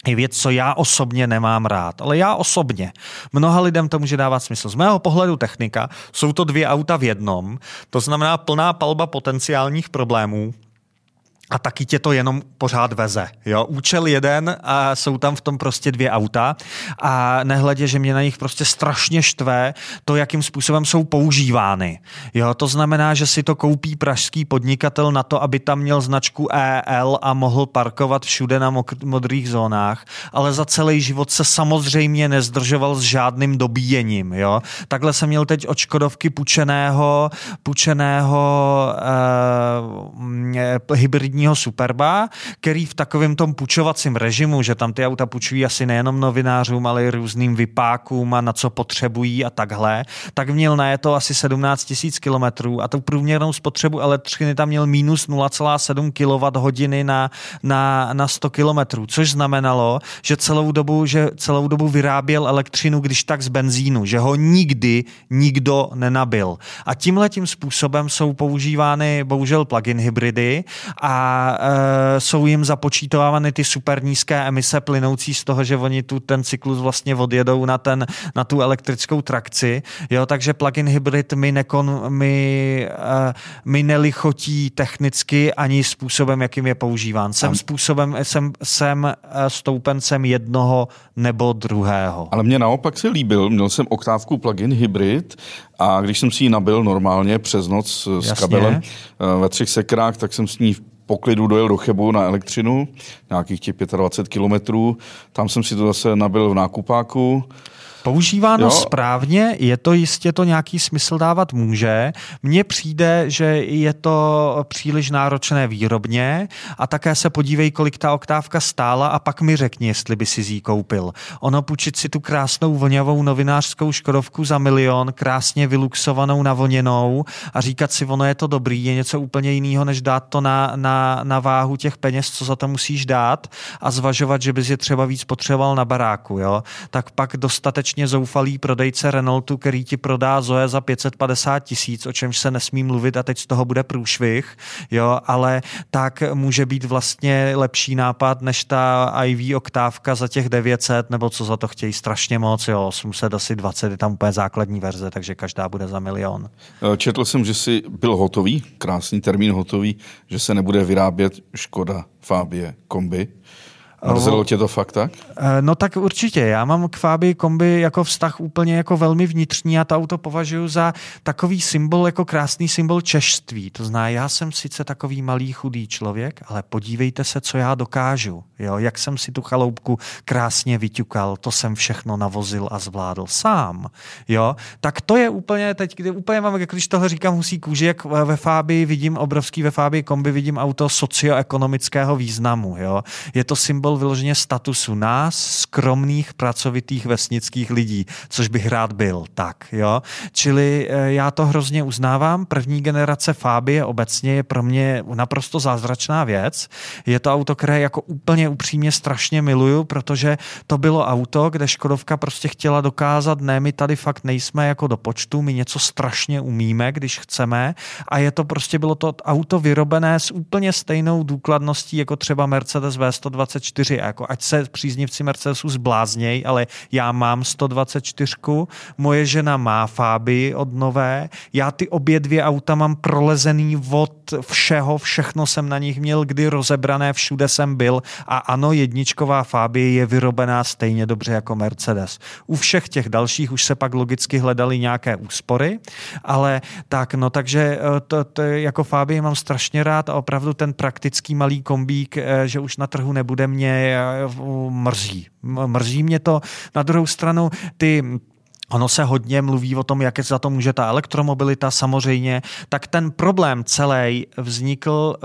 je věc, co já osobně nemám rád. Ale já osobně. Mnoha lidem to může dávat smysl. Z mého pohledu technika jsou to dvě auta v jednom. To znamená plná palba potenciálních problémů, a taky tě to jenom pořád veze. Jo? Účel jeden a jsou tam v tom prostě dvě auta a nehledě, že mě na nich prostě strašně štve to, jakým způsobem jsou používány. Jo? To znamená, že si to koupí pražský podnikatel na to, aby tam měl značku EL a mohl parkovat všude na modrých zónách, ale za celý život se samozřejmě nezdržoval s žádným dobíjením. Jo? Takhle jsem měl teď od Škodovky pučeného, pučeného uh, hybridní hybridního Superba, který v takovém tom pučovacím režimu, že tam ty auta pučují asi nejenom novinářům, ale i různým vypákům a na co potřebují a takhle, tak měl na to asi 17 tisíc kilometrů a tu průměrnou spotřebu elektřiny tam měl minus 0,7 kWh na, na, na 100 kilometrů, což znamenalo, že celou dobu, že celou dobu vyráběl elektřinu, když tak z benzínu, že ho nikdy nikdo nenabil. A tímhle tím způsobem jsou používány bohužel plug-in hybridy a e, jsou jim započítovávány ty super nízké emise plynoucí z toho, že oni tu ten cyklus vlastně odjedou na, ten, na tu elektrickou trakci. Jo, takže plug-in hybrid mi, nekon, mi, e, mi nelichotí technicky ani způsobem, jakým je používán. Jsem způsobem, jsem, jsem e, stoupencem jednoho nebo druhého. Ale mě naopak se líbil, měl jsem oktávku plug-in hybrid a když jsem si ji nabil normálně přes noc s Jasně. kabelem e, ve třech sekrách, tak jsem s ní poklidu dojel do Chebu na elektřinu, nějakých těch 25 kilometrů. Tam jsem si to zase nabil v nákupáku Používáno jo. správně, je to jistě to nějaký smysl dávat může. Mně přijde, že je to příliš náročné výrobně a také se podívej, kolik ta oktávka stála a pak mi řekni, jestli by si ji koupil. Ono půjčit si tu krásnou voňavou novinářskou škodovku za milion, krásně vyluxovanou, navoněnou a říkat si, ono je to dobrý, je něco úplně jiného, než dát to na, na, na váhu těch peněz, co za to musíš dát a zvažovat, že bys je třeba víc potřeboval na baráku. Jo? Tak pak dostatečně strašně zoufalý prodejce Renaultu, který ti prodá Zoe za 550 tisíc, o čemž se nesmí mluvit a teď z toho bude průšvih, jo, ale tak může být vlastně lepší nápad, než ta IV oktávka za těch 900, nebo co za to chtějí strašně moc, jo, 800 asi 20 je tam úplně základní verze, takže každá bude za milion. Eh, četl jsem, že si byl hotový, krásný termín hotový, že se nebude vyrábět Škoda Fabie kombi. Mrzelo tě to fakt tak? Eh, no tak určitě. Já mám k Fabii kombi jako vztah úplně jako velmi vnitřní a to auto považuji za takový symbol, jako krásný symbol češství. To znamená, já jsem sice takový malý chudý člověk, ale podívejte se, co já dokážu. Jo? Jak jsem si tu chaloupku krásně vyťukal, to jsem všechno navozil a zvládl sám. Jo? Tak to je úplně teď, kdy úplně mám, jak když toho říkám husí kůži, jak ve Fábii vidím obrovský ve Fábii kombi, vidím auto socioekonomického významu. Jo? Je to symbol symbol vyloženě statusu nás, skromných, pracovitých vesnických lidí, což bych rád byl. Tak, jo. Čili eh, já to hrozně uznávám. První generace Fabie obecně je pro mě naprosto zázračná věc. Je to auto, které jako úplně upřímně strašně miluju, protože to bylo auto, kde Škodovka prostě chtěla dokázat, ne, my tady fakt nejsme jako do počtu, my něco strašně umíme, když chceme a je to prostě bylo to auto vyrobené s úplně stejnou důkladností jako třeba Mercedes V124 124 a jako ať se příznivci Mercedesu zblázněj, ale já mám 124, moje žena má Fáby od nové, já ty obě dvě auta mám prolezený od všeho, všechno jsem na nich měl kdy rozebrané, všude jsem byl a ano, jedničková Fáby je vyrobená stejně dobře jako Mercedes. U všech těch dalších už se pak logicky hledali nějaké úspory, ale tak, no takže eh, to, to jako Fáby mám strašně rád a opravdu ten praktický malý kombík, eh, že už na trhu nebude mě eh, mrzí. Mrzí mě to. Na druhou stranu ty Ono se hodně mluví o tom, jak za to může ta elektromobilita samozřejmě, tak ten problém celý vznikl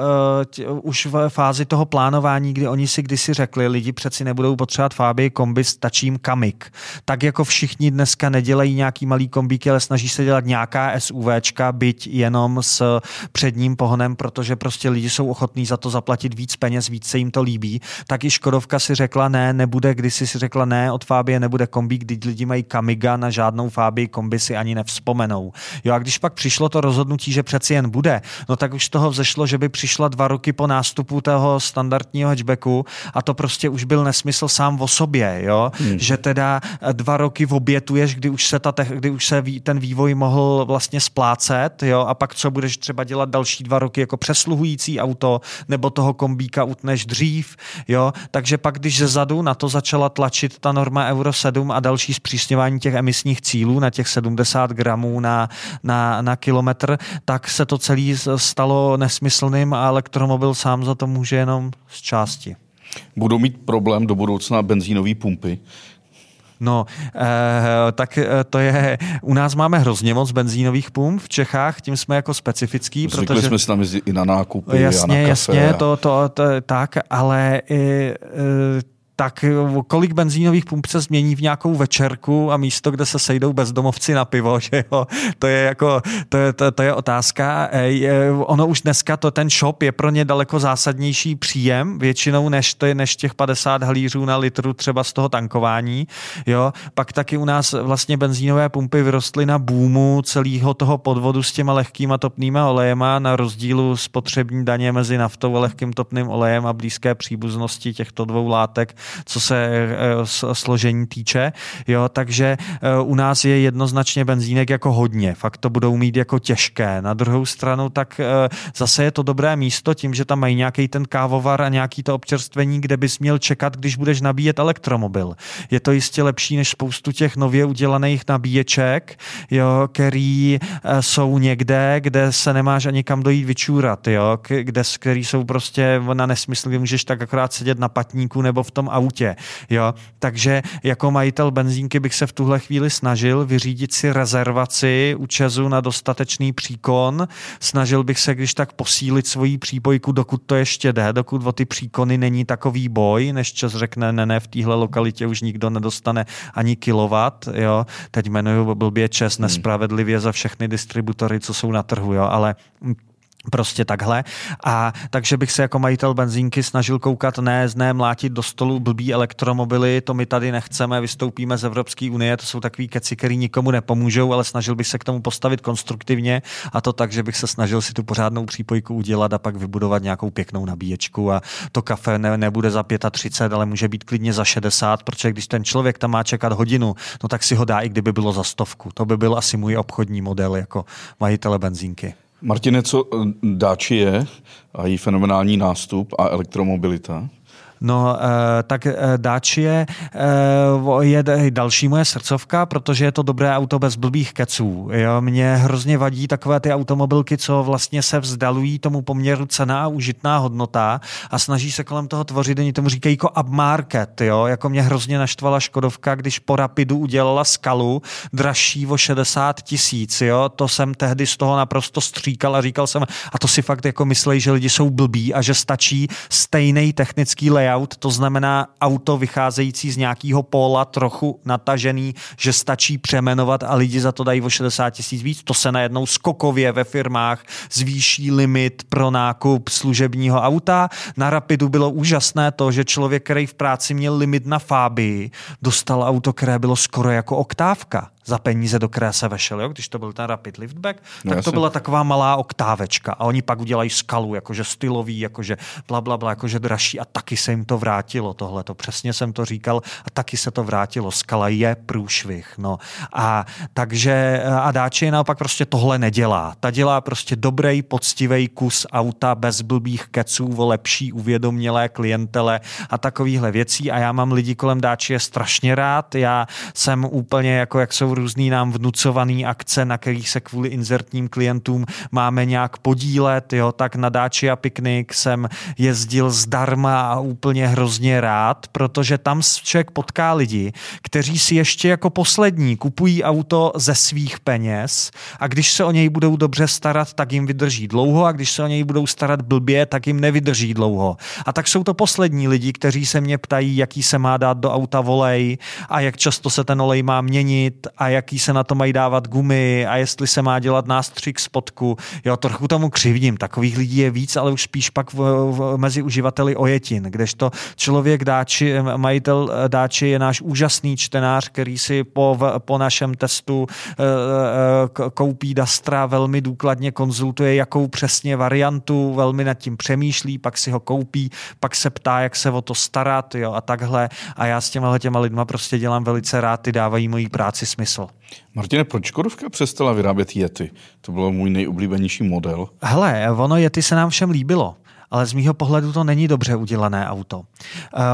uh, už v fázi toho plánování, kdy oni si kdysi řekli, lidi přeci nebudou potřebovat Fáby, kombi, stačí jim kamik. Tak jako všichni dneska nedělají nějaký malý kombíky, ale snaží se dělat nějaká SUVčka, byť jenom s předním pohonem, protože prostě lidi jsou ochotní za to zaplatit víc peněz, víc se jim to líbí. Tak i Škodovka si řekla ne, nebude, kdysi si řekla ne, od Fábie nebude kombík, když lidi mají kamiga na žádnou Fábii kombi si ani nevzpomenou. Jo a když pak přišlo to rozhodnutí, že přeci jen bude, no tak už z toho vzešlo, že by přišla dva roky po nástupu toho standardního hatchbacku a to prostě už byl nesmysl sám o sobě, jo, hmm. že teda dva roky obětuješ, kdy už se, ta, kdy už se ten vývoj mohl vlastně splácet, jo, a pak co budeš třeba dělat další dva roky jako přesluhující auto, nebo toho kombíka utneš dřív, jo, takže pak, když ze zadu na to začala tlačit ta norma Euro 7 a další zpřísňování těch emisních emisních cílů na těch 70 gramů na, na, na kilometr, tak se to celé stalo nesmyslným a elektromobil sám za to může jenom z části. Budou mít problém do budoucna benzínové pumpy, No, e, tak eh, to je, u nás máme hrozně moc benzínových pump v Čechách, tím jsme jako specifický. Zvykli protože jsme se tam i na nákupy jasně, a na kafe. Jasně, to, to, to, tak, ale e, e, tak eh, kolik benzínových pump se změní v nějakou večerku a místo, kde se sejdou bezdomovci na pivo, že jo, to je jako, to je, to, to je otázka. Je, ono už dneska to ten shop je pro ně daleko zásadnější příjem, většinou než, je, než těch 50 halířů na litru třeba z toho tankování, jo. Pak taky u nás vlastně benzínové pumpy vyrostly na boomu celého toho podvodu s těma lehkýma topnýma olejema na rozdílu spotřební daně mezi naftou a lehkým topným olejem a blízké příbuznosti těchto dvou látek co se eh, složení týče. Jo, takže eh, u nás je jednoznačně benzínek jako hodně. Fakt to budou mít jako těžké. Na druhou stranu tak eh, zase je to dobré místo tím, že tam mají nějaký ten kávovar a nějaký to občerstvení, kde bys měl čekat, když budeš nabíjet elektromobil. Je to jistě lepší než spoustu těch nově udělaných nabíječek, jo, který jsou někde, kde se nemáš ani kam dojít vyčůrat, jo, kde, který jsou prostě na nesmysl, kde můžeš tak akorát sedět na patníku nebo v tom autě. Jo? Takže jako majitel benzínky bych se v tuhle chvíli snažil vyřídit si rezervaci u Česu na dostatečný příkon. Snažil bych se, když tak posílit svoji přípojku, dokud to ještě jde, dokud o ty příkony není takový boj, než Čes řekne, ne, ne, v téhle lokalitě už nikdo nedostane ani kilowatt. Jo? Teď jmenuju blbě Čes hmm. nespravedlivě za všechny distributory, co jsou na trhu, jo? ale Prostě takhle. A takže bych se jako majitel benzínky snažil koukat ne, ne mlátit do stolu blbý elektromobily, to my tady nechceme, vystoupíme z Evropské unie, to jsou takový keci, který nikomu nepomůžou, ale snažil bych se k tomu postavit konstruktivně a to tak, že bych se snažil si tu pořádnou přípojku udělat a pak vybudovat nějakou pěknou nabíječku a to kafe ne, nebude za 35, ale může být klidně za 60, protože když ten člověk tam má čekat hodinu, no tak si ho dá i kdyby bylo za stovku. To by byl asi můj obchodní model jako majitele benzínky. Martine, co eh, dáči je a její fenomenální nástup a elektromobilita? No, eh, tak eh, Dacia eh, je další moje srdcovka, protože je to dobré auto bez blbých keců. Jo? Mě hrozně vadí takové ty automobilky, co vlastně se vzdalují tomu poměru cena a užitná hodnota a snaží se kolem toho tvořit, oni tomu říkají jako upmarket, jo? Jako mě hrozně naštvala Škodovka, když po Rapidu udělala skalu dražší o 60 tisíc, jo? To jsem tehdy z toho naprosto stříkal a říkal jsem, a to si fakt jako myslej, že lidi jsou blbí a že stačí stejný technický layout layout, to znamená auto vycházející z nějakého póla trochu natažený, že stačí přemenovat a lidi za to dají o 60 tisíc víc. To se najednou skokově ve firmách zvýší limit pro nákup služebního auta. Na Rapidu bylo úžasné to, že člověk, který v práci měl limit na Fábii, dostal auto, které bylo skoro jako oktávka. Za peníze, do které se vešel, jo? když to byl ten Rapid Liftback, no, tak jasný. to byla taková malá oktávečka a oni pak udělají skalu, jakože stylový, jakože bla, bla, bla, jakože dražší a taky se jim to vrátilo tohle. To přesně jsem to říkal a taky se to vrátilo. Skala je průšvih. No. A takže a Dacia naopak prostě tohle nedělá. Ta dělá prostě dobrý, poctivý kus auta bez blbých keců o lepší uvědomělé klientele a takovýchhle věcí a já mám lidi kolem Dacia strašně rád. Já jsem úplně jako, jak jsou různý nám vnucovaný akce, na kterých se kvůli inzertním klientům máme nějak podílet, jo, tak na Dacia Picnic jsem jezdil zdarma a úplně hrozně rád, protože tam člověk potká lidi, kteří si ještě jako poslední kupují auto ze svých peněz a když se o něj budou dobře starat, tak jim vydrží dlouho a když se o něj budou starat blbě, tak jim nevydrží dlouho. A tak jsou to poslední lidi, kteří se mě ptají, jaký se má dát do auta volej a jak často se ten olej má měnit a jaký se na to mají dávat gumy a jestli se má dělat nástřik spodku. Jo, trochu tomu křivdím. Takových lidí je víc, ale už spíš pak v, v, mezi uživateli ojetin, kdežto člověk dáči, majitel dáči je náš úžasný čtenář, který si po, po našem testu e, e, koupí Dastra, velmi důkladně konzultuje, jakou přesně variantu, velmi nad tím přemýšlí, pak si ho koupí, pak se ptá, jak se o to starat jo, a takhle. A já s těma těma lidma prostě dělám velice rád, ty dávají mojí práci smysl. Martine, proč Škodovka přestala vyrábět Yeti? To byl můj nejoblíbenější model. Hele, ono Yeti se nám všem líbilo ale z mýho pohledu to není dobře udělané auto. Uh,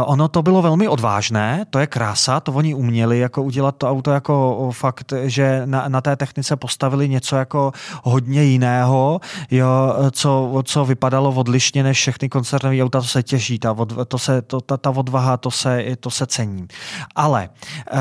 ono to bylo velmi odvážné, to je krása, to oni uměli jako udělat to auto jako fakt, že na, na té technice postavili něco jako hodně jiného, jo, co, co vypadalo odlišně než všechny koncernové auta, to se těží, ta, to se, to, ta, ta odvaha, to se, to se cení. Ale uh,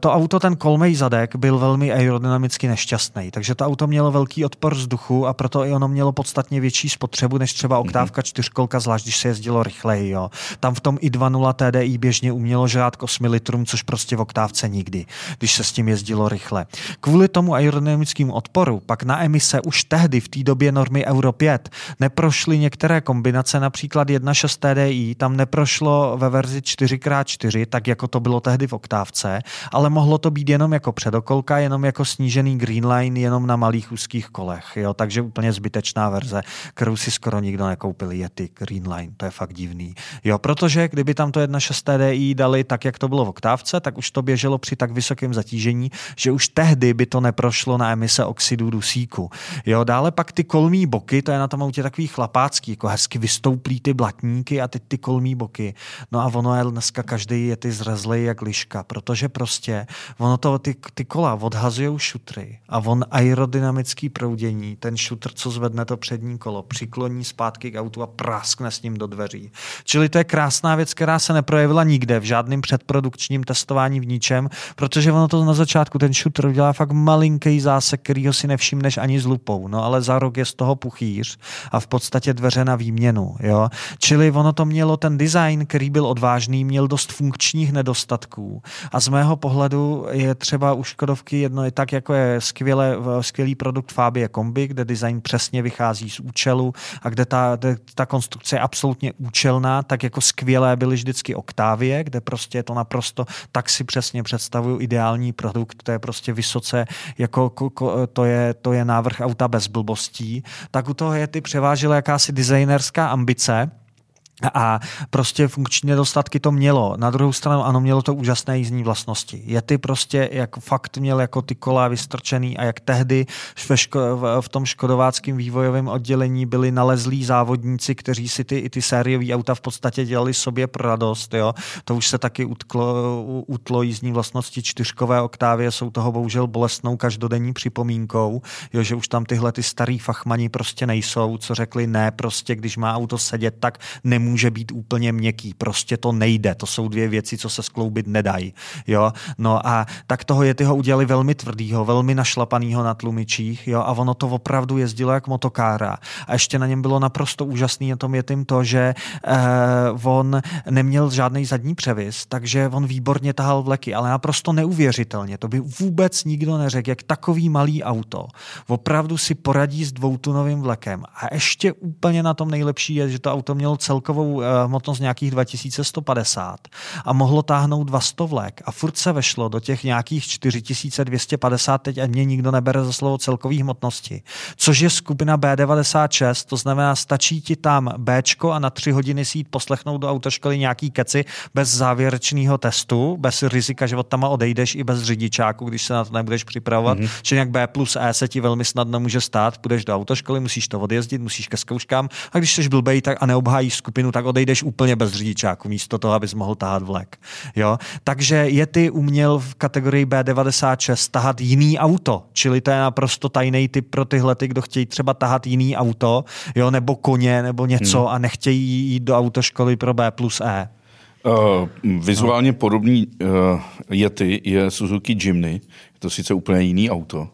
to auto, ten kolmej zadek, byl velmi aerodynamicky nešťastný, takže to auto mělo velký odpor vzduchu a proto i ono mělo podstatně větší spotřebu než třeba oktávka čtyřkolka, zvlášť když se jezdilo rychleji. Jo. Tam v tom i 2.0 TDI běžně umělo žrát k 8 litrům, což prostě v oktávce nikdy, když se s tím jezdilo rychle. Kvůli tomu aerodynamickému odporu pak na emise už tehdy v té době normy Euro 5 neprošly některé kombinace, například 1.6 TDI, tam neprošlo ve verzi 4x4, tak jako to bylo tehdy v oktávce, ale mohlo to být jenom jako předokolka, jenom jako snížený Greenline, jenom na malých úzkých kolech. Jo? Takže úplně zbytečná verze, kterou si skoro nikdo nekoupil. Yeti Greenline, to je fakt divný. Jo, protože kdyby tam to 1.6 TDI dali tak, jak to bylo v oktávce, tak už to běželo při tak vysokém zatížení, že už tehdy by to neprošlo na emise oxidu dusíku. Jo, dále pak ty kolmí boky, to je na tom autě takový chlapácký, jako hezky vystouplí ty blatníky a ty, ty kolmí boky. No a ono je dneska každý je ty zrezlej jak liška, protože prostě ono to, ty, ty kola odhazují šutry a on aerodynamický proudění, ten šutr, co zvedne to přední kolo, přikloní zpátky k autu a praskne s ním do dveří. Čili to je krásná věc, která se neprojevila nikde, v žádném předprodukčním testování v ničem, protože ono to na začátku, ten shooter udělá fakt malinký zásek, kterýho si nevšimneš ani s lupou, no ale za rok je z toho puchýř a v podstatě dveře na výměnu, jo. Čili ono to mělo ten design, který byl odvážný, měl dost funkčních nedostatků a z mého pohledu je třeba u Škodovky jedno je tak, jako je skvěle, skvělý produkt Fabie Kombi, kde design přesně vychází z účelu a kde ta, kde ta konstrukce je absolutně účelná, tak jako skvělé byly vždycky Octavie, kde prostě je to naprosto, tak si přesně představuju ideální produkt, to je prostě vysoce, jako to je, to je návrh auta bez blbostí, tak u toho je ty převážila jakási designerská ambice, a prostě funkční nedostatky to mělo. Na druhou stranu, ano, mělo to úžasné jízdní vlastnosti. Je ty prostě, jak fakt měl jako ty kola vystrčený a jak tehdy ve ško- v tom škodováckém vývojovém oddělení byli nalezlí závodníci, kteří si ty, i ty sériové auta v podstatě dělali sobě pro radost. Jo? To už se taky utklo, utlo jízdní vlastnosti čtyřkové oktávě, jsou toho bohužel bolestnou každodenní připomínkou, jo, že už tam tyhle ty starý fachmani prostě nejsou, co řekli ne, prostě když má auto sedět, tak nemůže nemůže být úplně měkký. Prostě to nejde. To jsou dvě věci, co se skloubit nedají. Jo? No a tak toho je ho udělali velmi tvrdýho, velmi našlapanýho na tlumičích. Jo? A ono to opravdu jezdilo jak motokára. A ještě na něm bylo naprosto úžasný na tom je tím to, že eh, on neměl žádný zadní převis, takže on výborně tahal vleky, ale naprosto neuvěřitelně. To by vůbec nikdo neřekl, jak takový malý auto opravdu si poradí s dvoutunovým vlekem. A ještě úplně na tom nejlepší je, že to auto mělo celkovou celkovou hmotnost nějakých 2150 a mohlo táhnout dva stovlek a furt se vešlo do těch nějakých 4250, teď a mě nikdo nebere za slovo celkový hmotnosti, což je skupina B96, to znamená, stačí ti tam Bčko a na tři hodiny si jít poslechnout do autoškoly nějaký keci bez závěrečného testu, bez rizika, že od tam odejdeš i bez řidičáku, když se na to nebudeš připravovat, mm-hmm. že nějak B plus E se ti velmi snadno může stát, půjdeš do autoškoly, musíš to odjezdit, musíš ke zkouškám a když jsi blbej tak a neobhájíš skupinu, tak odejdeš úplně bez řidičáku místo toho, abys mohl tahat vlek. Jo? Takže je ty uměl v kategorii B96 tahat jiný auto, čili to je naprosto tajný typ pro tyhle, ty, kdo chtějí třeba tahat jiný auto, jo, nebo koně, nebo něco hmm. a nechtějí jít do autoškoly pro B plus E. Uh, vizuálně no. podobný uh, Yeti je Suzuki Jimny. Je to sice úplně jiný auto,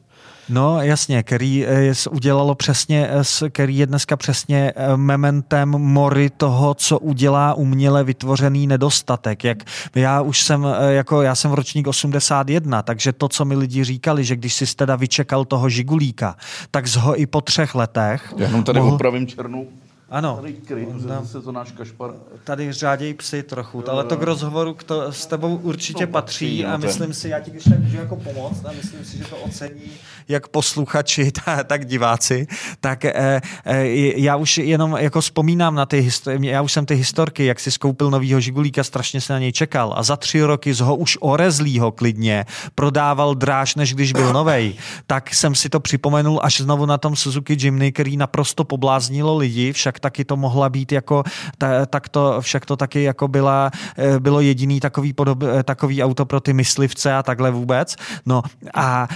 No jasně, který eh, udělalo přesně, eh, který je dneska přesně eh, mementem mory toho, co udělá uměle vytvořený nedostatek. Jak já už jsem, jako já jsem v ročník 81, takže to, co mi lidi říkali, že když jsi teda vyčekal toho žigulíka, tak z ho i po třech letech... Já jenom tady mohl... opravím černou ano. Tady kryt, zase to náš kašpar. Tady řádějí psy trochu, ale to k rozhovoru k to, s tebou určitě to patří, patří a myslím si, já ti když tak můžu jako pomoct a myslím si, že to ocení jak posluchači, tak diváci, tak eh, eh, já už jenom jako vzpomínám na ty histori- já už jsem ty historky, jak si skoupil novýho Žigulíka, strašně se na něj čekal a za tři roky z ho už orezlýho klidně prodával dráž, než když byl novej, tak jsem si to připomenul až znovu na tom Suzuki Jimny, který naprosto pobláznilo lidi, však taky to mohla být jako, ta, tak to, však to taky jako byla, eh, bylo jediný takový, podob, eh, takový auto pro ty myslivce a takhle vůbec. No a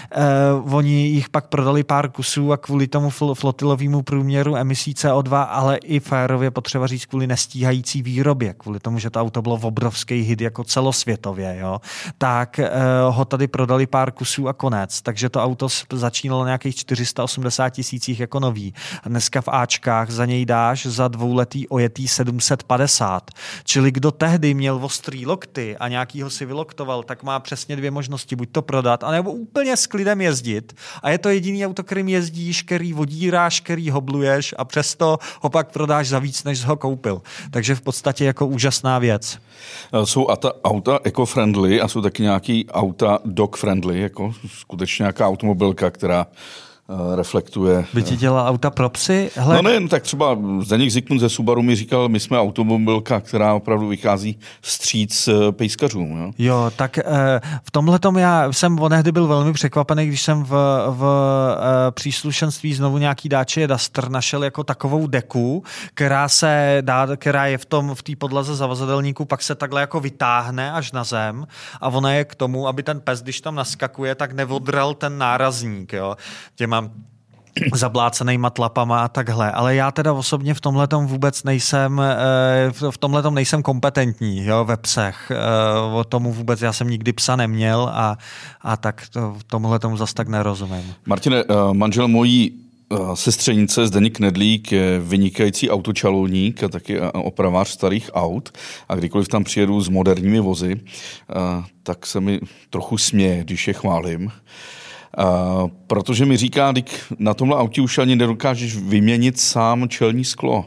uh, oni jich pak prodali pár kusů a kvůli tomu fl- flotilovému průměru emisí CO2, ale i férově potřeba říct kvůli nestíhající výrobě, kvůli tomu, že to auto bylo v obrovský hit jako celosvětově, jo, tak uh, ho tady prodali pár kusů a konec. Takže to auto začínalo na nějakých 480 tisících jako nový. Dneska v Ačkách za něj dá máš za dvouletý ojetý 750. Čili kdo tehdy měl ostrý lokty a nějakýho si vyloktoval, tak má přesně dvě možnosti. Buď to prodat, anebo úplně s klidem jezdit. A je to jediný auto, kterým jezdíš, který vodíráš, který hobluješ a přesto ho pak prodáš za víc, než ho koupil. Takže v podstatě jako úžasná věc. Jsou auta, auta eco-friendly a jsou taky nějaký auta dog-friendly, jako skutečně nějaká automobilka, která reflektuje. By ti dělal auta pro psy? Hle... No ne, no tak třeba Zdeněk Zikmund ze Subaru mi říkal, my jsme automobilka, která opravdu vychází vstříc eh, pejskařům. Jo, jo tak eh, v tomhle já jsem onehdy byl velmi překvapený, když jsem v, v příslušenství znovu nějaký dáče Duster našel jako takovou deku, která se dá, která je v tom v té podlaze zavazadelníku, pak se takhle jako vytáhne až na zem a ona je k tomu, aby ten pes, když tam naskakuje, tak nevodral ten nárazník, jo, těma zablácenýma tlapama a takhle. Ale já teda osobně v tomhle vůbec nejsem, eh, v tomhle nejsem kompetentní jo, ve psech. Eh, o tomu vůbec já jsem nikdy psa neměl a, a tak to, tomhle tomu zas tak nerozumím. Martine, eh, manžel mojí sestřenice Zdeněk Knedlík je vynikající autočalouník a taky opravář starých aut a kdykoliv tam přijedu s moderními vozy, tak se mi trochu směje, když je chválím. Protože mi říká, na tomhle autě už ani nedokážeš vyměnit sám čelní sklo.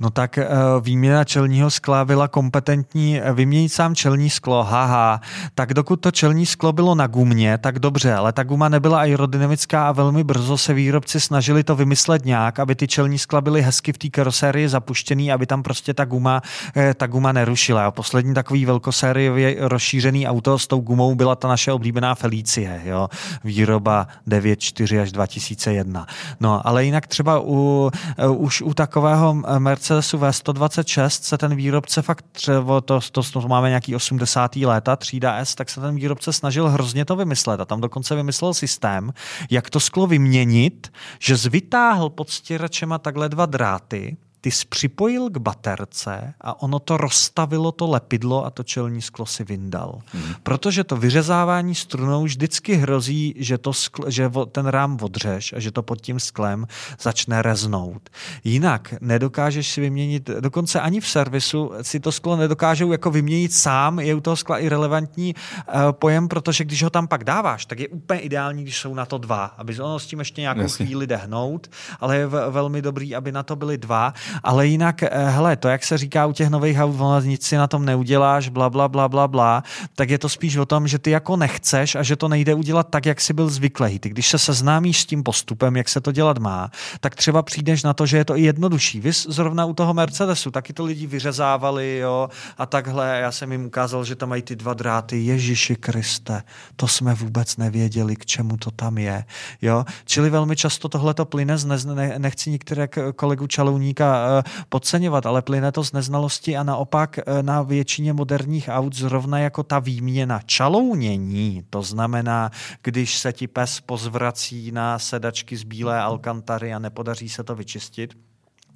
No tak uh, výměna čelního skla byla kompetentní, eh, vyměnit sám čelní sklo, haha. Tak dokud to čelní sklo bylo na gumě, tak dobře, ale ta guma nebyla aerodynamická a velmi brzo se výrobci snažili to vymyslet nějak, aby ty čelní skla byly hezky v té karosérii zapuštěný, aby tam prostě ta guma, eh, ta guma nerušila. A poslední takový velkosériově rozšířený auto s tou gumou byla ta naše oblíbená Felicie, jo? výroba 9.4 až 2001. No, ale jinak třeba u, už u takového Mercedes Mercedesu V126 se ten výrobce fakt třeba, to, to, to máme nějaký 80. léta, třída S, tak se ten výrobce snažil hrozně to vymyslet a tam dokonce vymyslel systém, jak to sklo vyměnit, že zvytáhl pod stěračema takhle dva dráty, ty jsi připojil k baterce a ono to rozstavilo to lepidlo a to čelní sklo si vyndal. Hmm. Protože to vyřezávání strunou vždycky hrozí, že, to skl, že ten rám odřeš a že to pod tím sklem začne reznout. Jinak nedokážeš si vyměnit, dokonce ani v servisu si to sklo nedokážou jako vyměnit sám, je u toho skla i relevantní uh, pojem, protože když ho tam pak dáváš, tak je úplně ideální, když jsou na to dva, aby ono s tím ještě nějakou Jasně. chvíli dehnout, ale je velmi dobrý, aby na to byly dva ale jinak, eh, hele, to, jak se říká u těch nových aut, nic si na tom neuděláš, bla, bla, bla, bla, bla, tak je to spíš o tom, že ty jako nechceš a že to nejde udělat tak, jak jsi byl zvyklý. Ty, když se seznámíš s tím postupem, jak se to dělat má, tak třeba přijdeš na to, že je to i jednodušší. Vy zrovna u toho Mercedesu, taky to lidi vyřezávali, jo, a takhle. Já jsem jim ukázal, že tam mají ty dva dráty. Ježiši Kriste, to jsme vůbec nevěděli, k čemu to tam je. Jo? Čili velmi často tohle to plyne z ne, nechci některé kolegu Čalouníka podceňovat, ale plyne to z neznalosti a naopak uh, na většině moderních aut zrovna jako ta výměna čalounění, to znamená, když se ti pes pozvrací na sedačky z bílé alkantary a nepodaří se to vyčistit,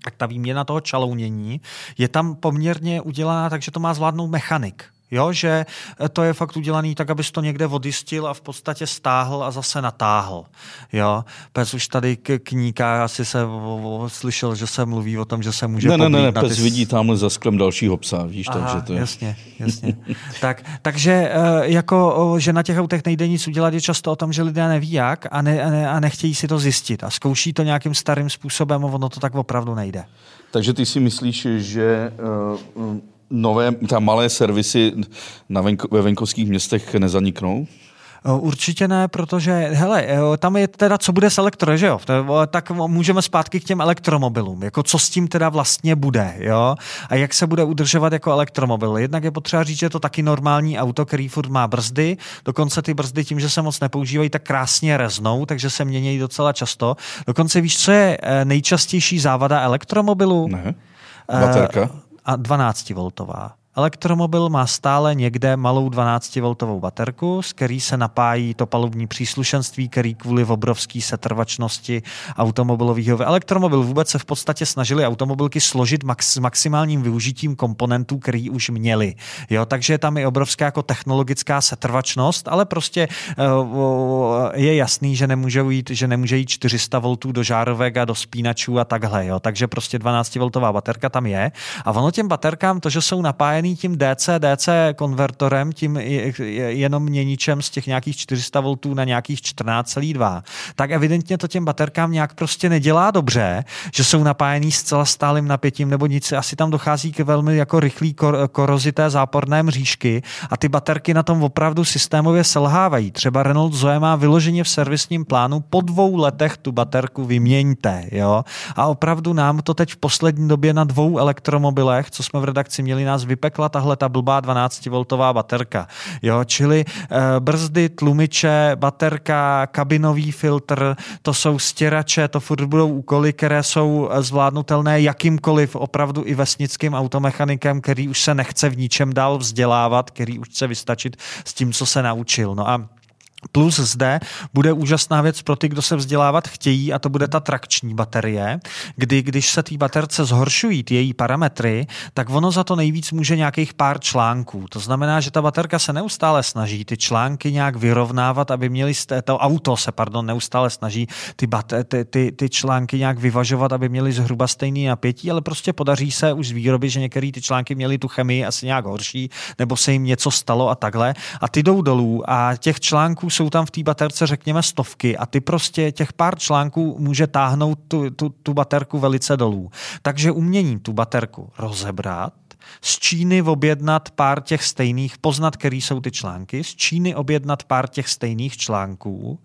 tak ta výměna toho čalounění je tam poměrně udělaná tak, že to má zvládnout mechanik. Jo, že to je fakt udělaný tak, abys to někde odistil a v podstatě stáhl a zase natáhl. Jo, pes už tady k kníka asi se o, o, slyšel, že se mluví o tom, že se může Ne, ne, ne, pes ty... vidí tamhle za sklem dalšího psa, víš, Aha, takže to je... jasně, jasně. tak, takže eh, jako, že na těch autech nejde nic udělat, je často o tom, že lidé neví jak a, ne, a, ne, a nechtějí si to zjistit a zkouší to nějakým starým způsobem a ono to tak opravdu nejde. Takže ty si myslíš, že uh, nové, tam malé servisy na venko, ve venkovských městech nezaniknou? Určitě ne, protože, hele, tam je teda, co bude s elektro, že jo? Tak můžeme zpátky k těm elektromobilům. Jako co s tím teda vlastně bude, jo? A jak se bude udržovat jako elektromobil. Jednak je potřeba říct, že je to taky normální auto, který furt má brzdy. Dokonce ty brzdy tím, že se moc nepoužívají, tak krásně reznou, takže se mění docela často. Dokonce víš, co je eh, nejčastější závada elektromobilu? Ne. Baterka? A 12V. Elektromobil má stále někde malou 12V baterku, z který se napájí to palubní příslušenství, který kvůli obrovské setrvačnosti automobilového. Elektromobil vůbec se v podstatě snažili automobilky složit max, s maximálním využitím komponentů, který už měli. Jo, takže tam je obrovská jako technologická setrvačnost, ale prostě uh, je jasný, že nemůže jít, že nemůže jít 400 V do žárovek a do spínačů a takhle. Jo. Takže prostě 12V baterka tam je. A ono těm baterkám, to, že jsou napájené napojený tím DC-DC konvertorem, tím jenom měničem z těch nějakých 400 V na nějakých 14,2, tak evidentně to těm baterkám nějak prostě nedělá dobře, že jsou napájený zcela stálým napětím nebo nic. Asi tam dochází k velmi jako rychlý kor- korozité záporné mřížky a ty baterky na tom opravdu systémově selhávají. Třeba Renault Zoe má vyloženě v servisním plánu po dvou letech tu baterku vyměňte. Jo? A opravdu nám to teď v poslední době na dvou elektromobilech, co jsme v redakci měli, nás vypek řekla tahle ta blbá 12V baterka. Jo, čili e, brzdy, tlumiče, baterka, kabinový filtr, to jsou stěrače, to furt budou úkoly, které jsou eh, zvládnutelné jakýmkoliv opravdu i vesnickým automechanikem, který už se nechce v ničem dál vzdělávat, který už chce vystačit s tím, co se naučil. No a Plus zde bude úžasná věc pro ty, kdo se vzdělávat chtějí, a to bude ta trakční baterie, kdy když se té baterce zhoršují ty její parametry, tak ono za to nejvíc může nějakých pár článků. To znamená, že ta baterka se neustále snaží ty články nějak vyrovnávat, aby měli, to auto se, pardon, neustále snaží ty, bate, ty, ty, ty články nějak vyvažovat, aby měli zhruba stejný napětí, ale prostě podaří se už z výroby, že některé ty články měly tu chemii asi nějak horší, nebo se jim něco stalo a takhle. A ty jdou dolů a těch článků jsou tam v té baterce, řekněme, stovky a ty prostě těch pár článků může táhnout tu, tu, tu baterku velice dolů. Takže umění tu baterku rozebrat, z Číny objednat pár těch stejných, poznat, který jsou ty články, z Číny objednat pár těch stejných článků,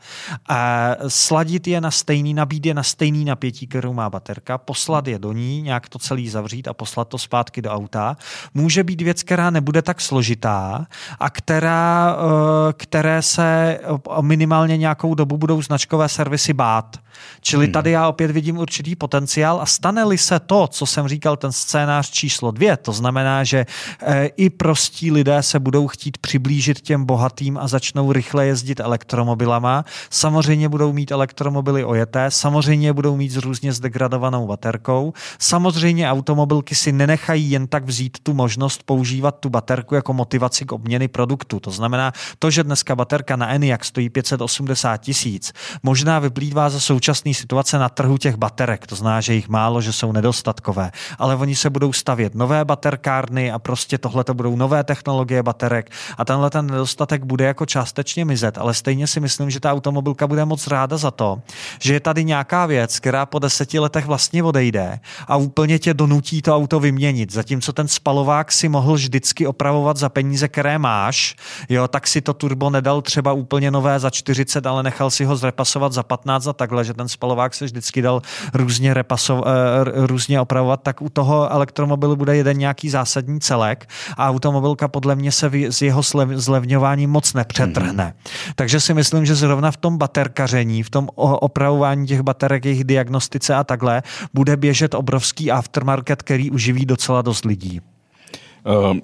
a sladit je na stejný, nabít je na stejný napětí, kterou má baterka, poslat je do ní, nějak to celý zavřít a poslat to zpátky do auta. Může být věc, která nebude tak složitá a která, eh, které se minimálně nějakou dobu budou značkové servisy bát. Čili hmm. tady já opět vidím určitý potenciál a stane-li se to, co jsem říkal, ten scénář číslo dvě, to znamená, že e, i prostí lidé se budou chtít přiblížit těm bohatým a začnou rychle jezdit elektromobilama. Samozřejmě budou mít elektromobily ojeté, samozřejmě budou mít s různě zdegradovanou baterkou. Samozřejmě automobilky si nenechají jen tak vzít tu možnost používat tu baterku jako motivaci k obměny produktu. To znamená, to, že dneska baterka na ENIAC stojí 580 tisíc, možná vyplývá za současnost současné situace na trhu těch baterek. To znamená, že jich málo, že jsou nedostatkové. Ale oni se budou stavět nové baterkárny a prostě tohle to budou nové technologie baterek a tenhle ten nedostatek bude jako částečně mizet, ale stejně si myslím, že ta automobilka bude moc ráda za to, že je tady nějaká věc, která po deseti letech vlastně odejde a úplně tě donutí to auto vyměnit. Zatímco ten spalovák si mohl vždycky opravovat za peníze, které máš, jo, tak si to turbo nedal třeba úplně nové za 40, ale nechal si ho zrepasovat za 15 a takhle, že ten spalovák se vždycky dal různě, repasovat, eh, různě opravovat, tak u toho elektromobilu bude jeden nějaký zásadní celek a automobilka podle mě se z jeho zlevňování moc nepřetrhne. Mm-hmm. Takže si myslím, že zrovna v tom baterkaření, v tom opravování těch baterek, jejich diagnostice a takhle, bude běžet obrovský aftermarket, který uživí docela dost lidí. Uh,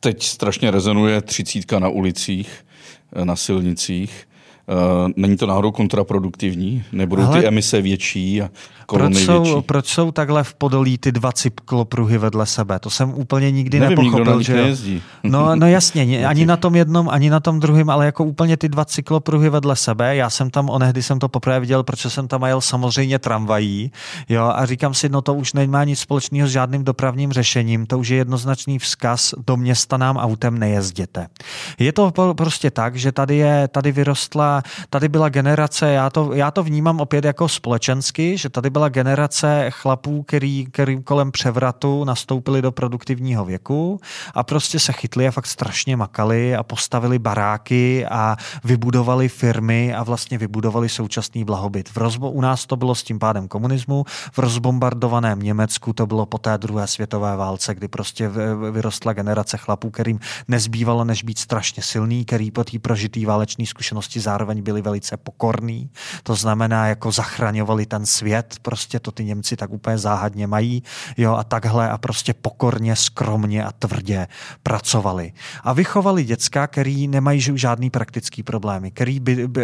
teď strašně rezonuje třicítka na ulicích, eh, na silnicích. Uh, není to náhodou kontraproduktivní? Nebudou Ale... ty emise větší a proč jsou, proč jsou takhle v Podolí ty dva cyklopruhy vedle sebe? To jsem úplně nikdy Nevím, nepochopil. Nikdo že nejezdí. No, no jasně, ani na tom jednom, ani na tom druhém, ale jako úplně ty dva cyklopruhy vedle sebe. Já jsem tam onehdy jsem to poprvé viděl, protože jsem tam jel samozřejmě tramvají. Jo, a říkám si, no to už nemá nic společného s žádným dopravním řešením. To už je jednoznačný vzkaz, do města nám autem nejezděte. Je to prostě tak, že tady je, tady vyrostla, tady byla generace, já to, já to vnímám opět jako společensky, že tady byla generace chlapů, který, který kolem převratu nastoupili do produktivního věku a prostě se chytli a fakt strašně makali a postavili baráky a vybudovali firmy a vlastně vybudovali současný blahobyt. V rozbo, u nás to bylo s tím pádem komunismu, v rozbombardovaném Německu to bylo po té druhé světové válce, kdy prostě vyrostla generace chlapů, kterým nezbývalo než být strašně silný, který po té prožitý váleční zkušenosti zároveň byli velice pokorní. To znamená, jako zachraňovali ten svět, prostě to ty Němci tak úplně záhadně mají, jo, a takhle a prostě pokorně, skromně a tvrdě pracovali. A vychovali děcka, který nemají žádný praktický problémy, který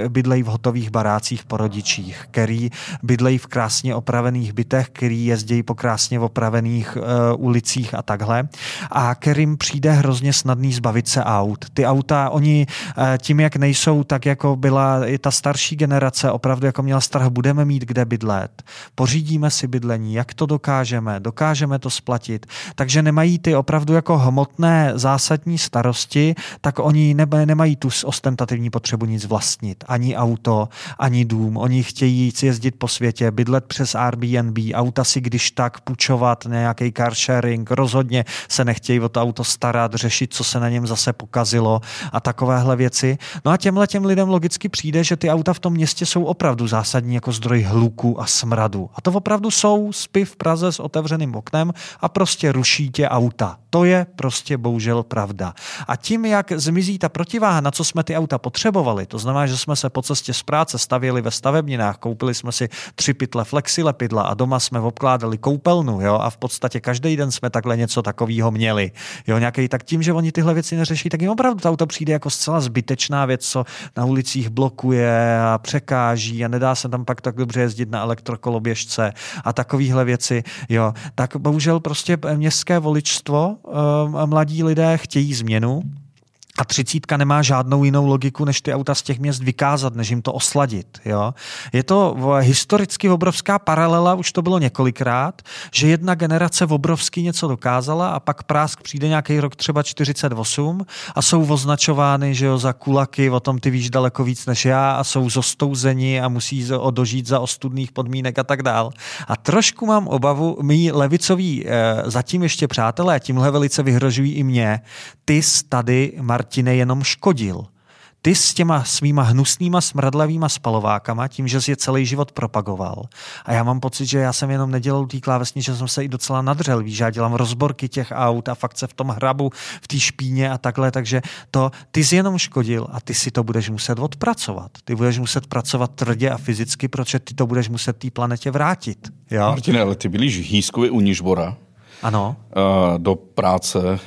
bydlejí v hotových barácích po rodičích, který bydlejí v krásně opravených bytech, který jezdí po krásně opravených uh, ulicích a takhle a kterým přijde hrozně snadný zbavit se aut. Ty auta, oni uh, tím, jak nejsou tak, jako byla i ta starší generace, opravdu jako měla strach, budeme mít kde bydlet, pořídíme si bydlení, jak to dokážeme, dokážeme to splatit. Takže nemají ty opravdu jako hmotné zásadní starosti, tak oni ne, nemají tu ostentativní potřebu nic vlastnit. Ani auto, ani dům. Oni chtějí jezdit po světě, bydlet přes Airbnb, auta si když tak půjčovat, nějaký car sharing, rozhodně se nechtějí o to auto starat, řešit, co se na něm zase pokazilo a takovéhle věci. No a těmhle těm lidem logicky přijde, že ty auta v tom městě jsou opravdu zásadní jako zdroj hluku a smradu. A to opravdu jsou spy v Praze s otevřeným oknem a prostě ruší tě auta. To je prostě bohužel pravda. A tím, jak zmizí ta protiváha, na co jsme ty auta potřebovali, to znamená, že jsme se po cestě z práce stavěli ve stavebninách, koupili jsme si tři pytle flexilepidla a doma jsme obkládali koupelnu, jo, a v podstatě každý den jsme takhle něco takového měli. Jo, nějaký, tak tím, že oni tyhle věci neřeší, tak jim opravdu to auto přijde jako zcela zbytečná věc, co na ulicích blokuje a překáží a nedá se tam pak tak dobře jezdit na elektrokoloběžce a takovéhle věci, jo, tak bohužel prostě městské voličstvo, eh, mladí lidé chtějí změnu, a třicítka nemá žádnou jinou logiku, než ty auta z těch měst vykázat, než jim to osladit. Jo? Je to historicky obrovská paralela, už to bylo několikrát, že jedna generace obrovsky něco dokázala a pak prásk přijde nějaký rok třeba 48 a jsou označovány že jo, za kulaky, o tom ty víš daleko víc než já a jsou zostouzeni a musí dožít za ostudných podmínek a tak dál. A trošku mám obavu, mý levicoví eh, zatím ještě přátelé tímhle velice vyhrožují i mě, ty tady, Martine, jenom škodil. Ty s těma svýma hnusnýma smradlavýma spalovákama, tím, že jsi je celý život propagoval. A já mám pocit, že já jsem jenom nedělal tý klávesně, že jsem se i docela nadřel. Víš, já dělám rozborky těch aut a fakt se v tom hrabu, v té špíně a takhle, takže to ty jsi jenom škodil a ty si to budeš muset odpracovat. Ty budeš muset pracovat tvrdě a fyzicky, protože ty to budeš muset té planetě vrátit. Jo? Martine, ale ty byliš hýskově u Nižbora. Ano. Do práce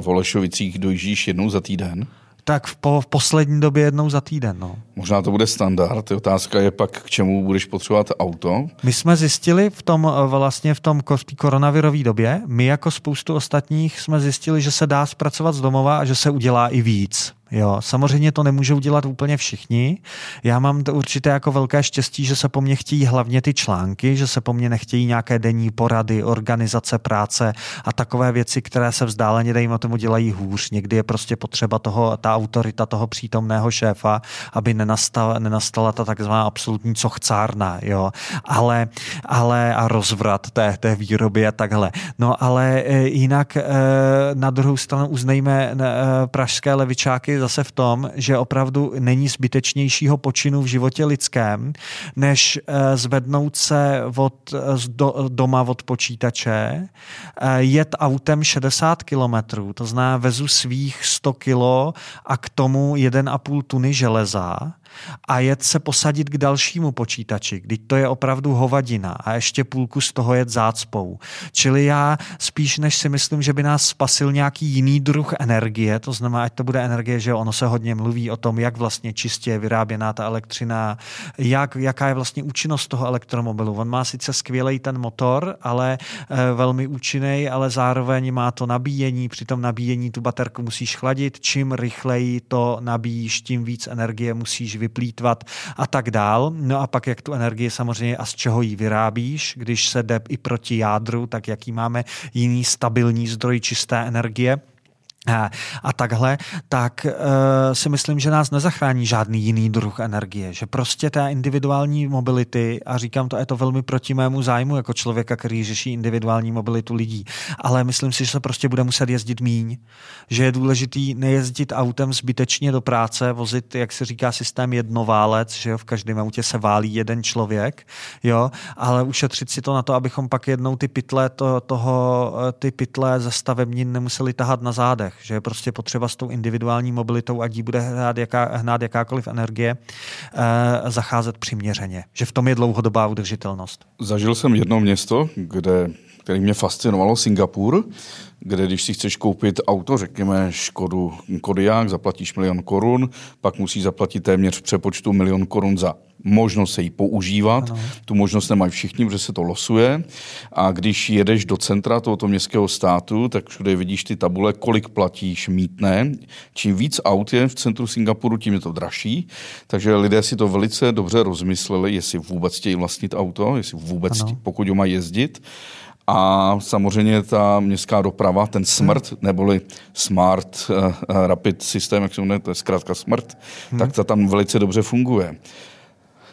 v Olešovicích dojíždíš jednou za týden? Tak v, po, v poslední době jednou za týden. No. Možná to bude standard. Otázka je pak, k čemu budeš potřebovat auto. My jsme zjistili v tom vlastně v tom v koronavirové době, my jako spoustu ostatních jsme zjistili, že se dá zpracovat z domova a že se udělá i víc. Jo. Samozřejmě to nemůžou dělat úplně všichni. Já mám to určité jako velké štěstí, že se po mně chtějí hlavně ty články, že se po mně nechtějí nějaké denní porady, organizace práce a takové věci, které se vzdáleně dejme tomu dělají hůř. Někdy je prostě potřeba toho, ta autorita toho přítomného šéfa, aby nenastala, nenastala ta takzvaná absolutní cochcárna, jo. Ale, ale a rozvrat té, té výroby a takhle. No ale e, jinak e, na druhou stranu uznejme e, pražské levičáky zase v tom, že opravdu není zbytečnějšího počinu v životě lidském, než zvednout se od, do, doma od počítače, jet autem 60 kilometrů, to znamená vezu svých 100 kilo a k tomu 1,5 tuny železa a jet se posadit k dalšímu počítači, kdy to je opravdu hovadina a ještě půlku z toho jet zácpou. Čili já spíš než si myslím, že by nás spasil nějaký jiný druh energie, to znamená, ať to bude energie, že ono se hodně mluví o tom, jak vlastně čistě je vyráběná ta elektřina, jak, jaká je vlastně účinnost toho elektromobilu. On má sice skvělý ten motor, ale e, velmi účinný, ale zároveň má to nabíjení, při tom nabíjení tu baterku musíš chladit, čím rychleji to nabíjíš, tím víc energie musíš vyplýtvat a tak dál. No a pak jak tu energii samozřejmě a z čeho ji vyrábíš, když se jde i proti jádru, tak jaký máme jiný stabilní zdroj čisté energie a takhle, tak uh, si myslím, že nás nezachrání žádný jiný druh energie, že prostě ta individuální mobility, a říkám to, je to velmi proti mému zájmu jako člověka, který řeší individuální mobilitu lidí, ale myslím si, že se prostě bude muset jezdit míň, že je důležitý nejezdit autem zbytečně do práce, vozit, jak se říká, systém jednoválec, že jo, v každém autě se válí jeden člověk, jo, ale ušetřit si to na to, abychom pak jednou ty pytle, to, toho, ty pytle ze stavebnin nemuseli tahat na zádech letech, že je prostě potřeba s tou individuální mobilitou, ať jí bude hnát, jaká, hnát jakákoliv energie, eh, zacházet přiměřeně. Že v tom je dlouhodobá udržitelnost. Zažil jsem jedno město, kde který mě fascinovalo, Singapur, kde když si chceš koupit auto, řekněme Škodu Kodiaq, zaplatíš milion korun, pak musí zaplatit téměř v přepočtu milion korun za možnost se jí používat. Ano. Tu možnost nemají všichni, protože se to losuje. A když jedeš do centra tohoto městského státu, tak všude vidíš ty tabule, kolik platíš mítné. Čím víc aut je v centru Singapuru, tím je to dražší. Takže lidé si to velice dobře rozmysleli, jestli vůbec chtějí vlastnit auto, jestli vůbec, ano. pokud ho mají jezdit. A samozřejmě ta městská doprava, ten SMRT, hmm. neboli Smart uh, Rapid System, jak se jmenuje, to je zkrátka SMRT, hmm. tak ta tam velice dobře funguje.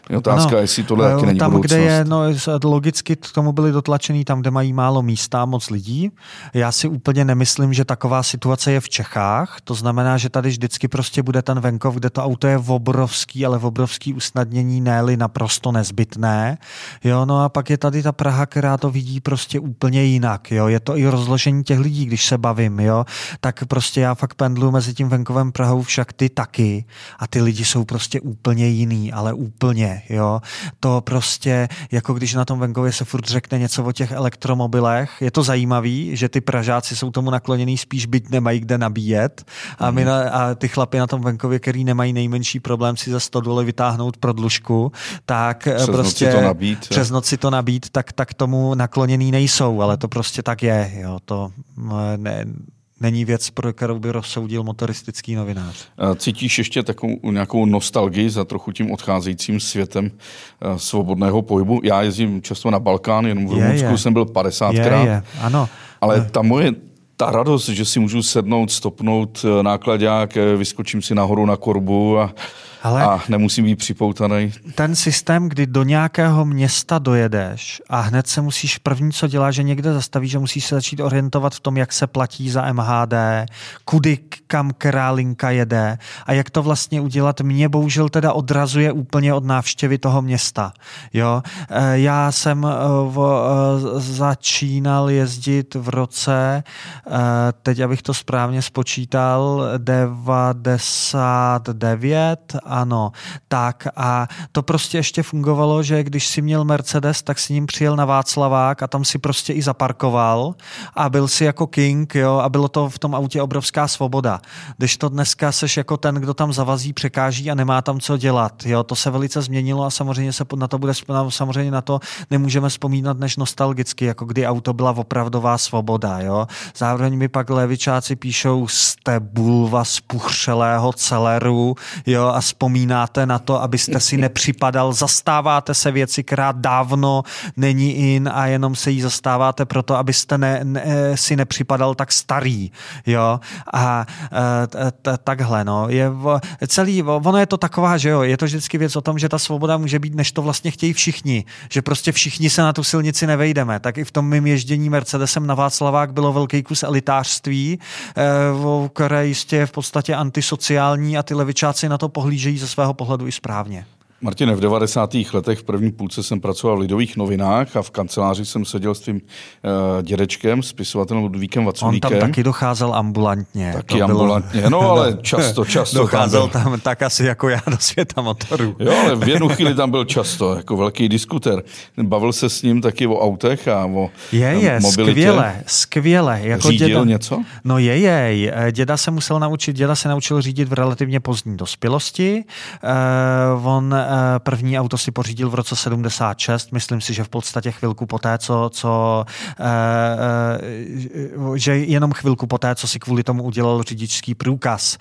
Je otázka, no, jestli tohle taky není Tam, budoucnost. kde je, no, logicky k tomu byli dotlačený tam, kde mají málo místa, moc lidí. Já si úplně nemyslím, že taková situace je v Čechách. To znamená, že tady vždycky prostě bude ten venkov, kde to auto je v obrovský, ale v obrovský usnadnění, ne naprosto nezbytné. Jo, no a pak je tady ta Praha, která to vidí prostě úplně jinak. Jo. Je to i rozložení těch lidí, když se bavím, jo. Tak prostě já fakt pendlu mezi tím venkovem Prahou, však ty taky. A ty lidi jsou prostě úplně jiný, ale úplně jo. To prostě, jako když na tom venkově se furt řekne něco o těch elektromobilech, je to zajímavý, že ty Pražáci jsou tomu nakloněný spíš byť nemají kde nabíjet a, my na, a ty chlapy na tom venkově, který nemají nejmenší problém si za 100 doly vytáhnout prodlužku, tak přes prostě noci to nabít, přes noci to nabít, tak, tak tomu nakloněný nejsou, ale to prostě tak je, jo. To ne, není věc, pro kterou by rozsoudil motoristický novinář. Cítíš ještě takovou nějakou nostalgii za trochu tím odcházejícím světem eh, svobodného pohybu? Já jezdím často na Balkán, jenom v Rumunsku jsem byl 50krát. Je, je. Ano. Ale ta moje ta radost, že si můžu sednout, stopnout eh, nákladák, eh, vyskočím si nahoru na korbu a ale a nemusím být připoutaný. Ten systém, kdy do nějakého města dojedeš a hned se musíš, první co dělá, že někde zastaví, že musíš se začít orientovat v tom, jak se platí za MHD, kudy kam která linka jede a jak to vlastně udělat, mě bohužel teda odrazuje úplně od návštěvy toho města. Jo? E, já jsem v, začínal jezdit v roce, teď abych to správně spočítal, 99 ano. Tak a to prostě ještě fungovalo, že když si měl Mercedes, tak si ním přijel na Václavák a tam si prostě i zaparkoval a byl si jako king, jo, a bylo to v tom autě obrovská svoboda. Když to dneska seš jako ten, kdo tam zavazí, překáží a nemá tam co dělat, jo, to se velice změnilo a samozřejmě se na to bude, samozřejmě na to nemůžeme vzpomínat než nostalgicky, jako kdy auto byla opravdová svoboda, jo. zároveň mi pak levičáci píšou, jste bulva z puchřelého celeru, jo, a vzpomínáte na to, abyste si nepřipadal, zastáváte se věci, která dávno není in a jenom se jí zastáváte proto, abyste ne, ne, si nepřipadal tak starý, jo, a e, takhle, no, je celý, ono je to taková, že jo, je to vždycky věc o tom, že ta svoboda může být, než to vlastně chtějí všichni, že prostě všichni se na tu silnici nevejdeme, tak i v tom mým ježdění Mercedesem na Václavák bylo velký kus elitářství, e, které jistě je v podstatě antisociální a ty levičáci na to pohlížejí ze svého pohledu i správně. Martine, v 90. letech v první půlce jsem pracoval v Lidových novinách a v kanceláři jsem seděl s tím uh, dědečkem, spisovatelem Ludvíkem Vaculíkem. On tam taky docházel ambulantně. Taky to ambulantně, bylo... no ale často, často. Docházel tam, tam tak asi jako já do světa motorů. Jo, ale v jednu chvíli tam byl často, jako velký diskuter. Bavil se s ním taky o autech a o Je, je, mobilitě. skvěle, skvěle. Jako Řídil děda... něco? No je, je. Děda se musel naučit, děda se naučil řídit v relativně pozdní dospělosti. Uh, on Eh, první auto si pořídil v roce 76, myslím si, že v podstatě chvilku poté, co, co eh, eh, že jenom chvilku poté, co si kvůli tomu udělal řidičský průkaz.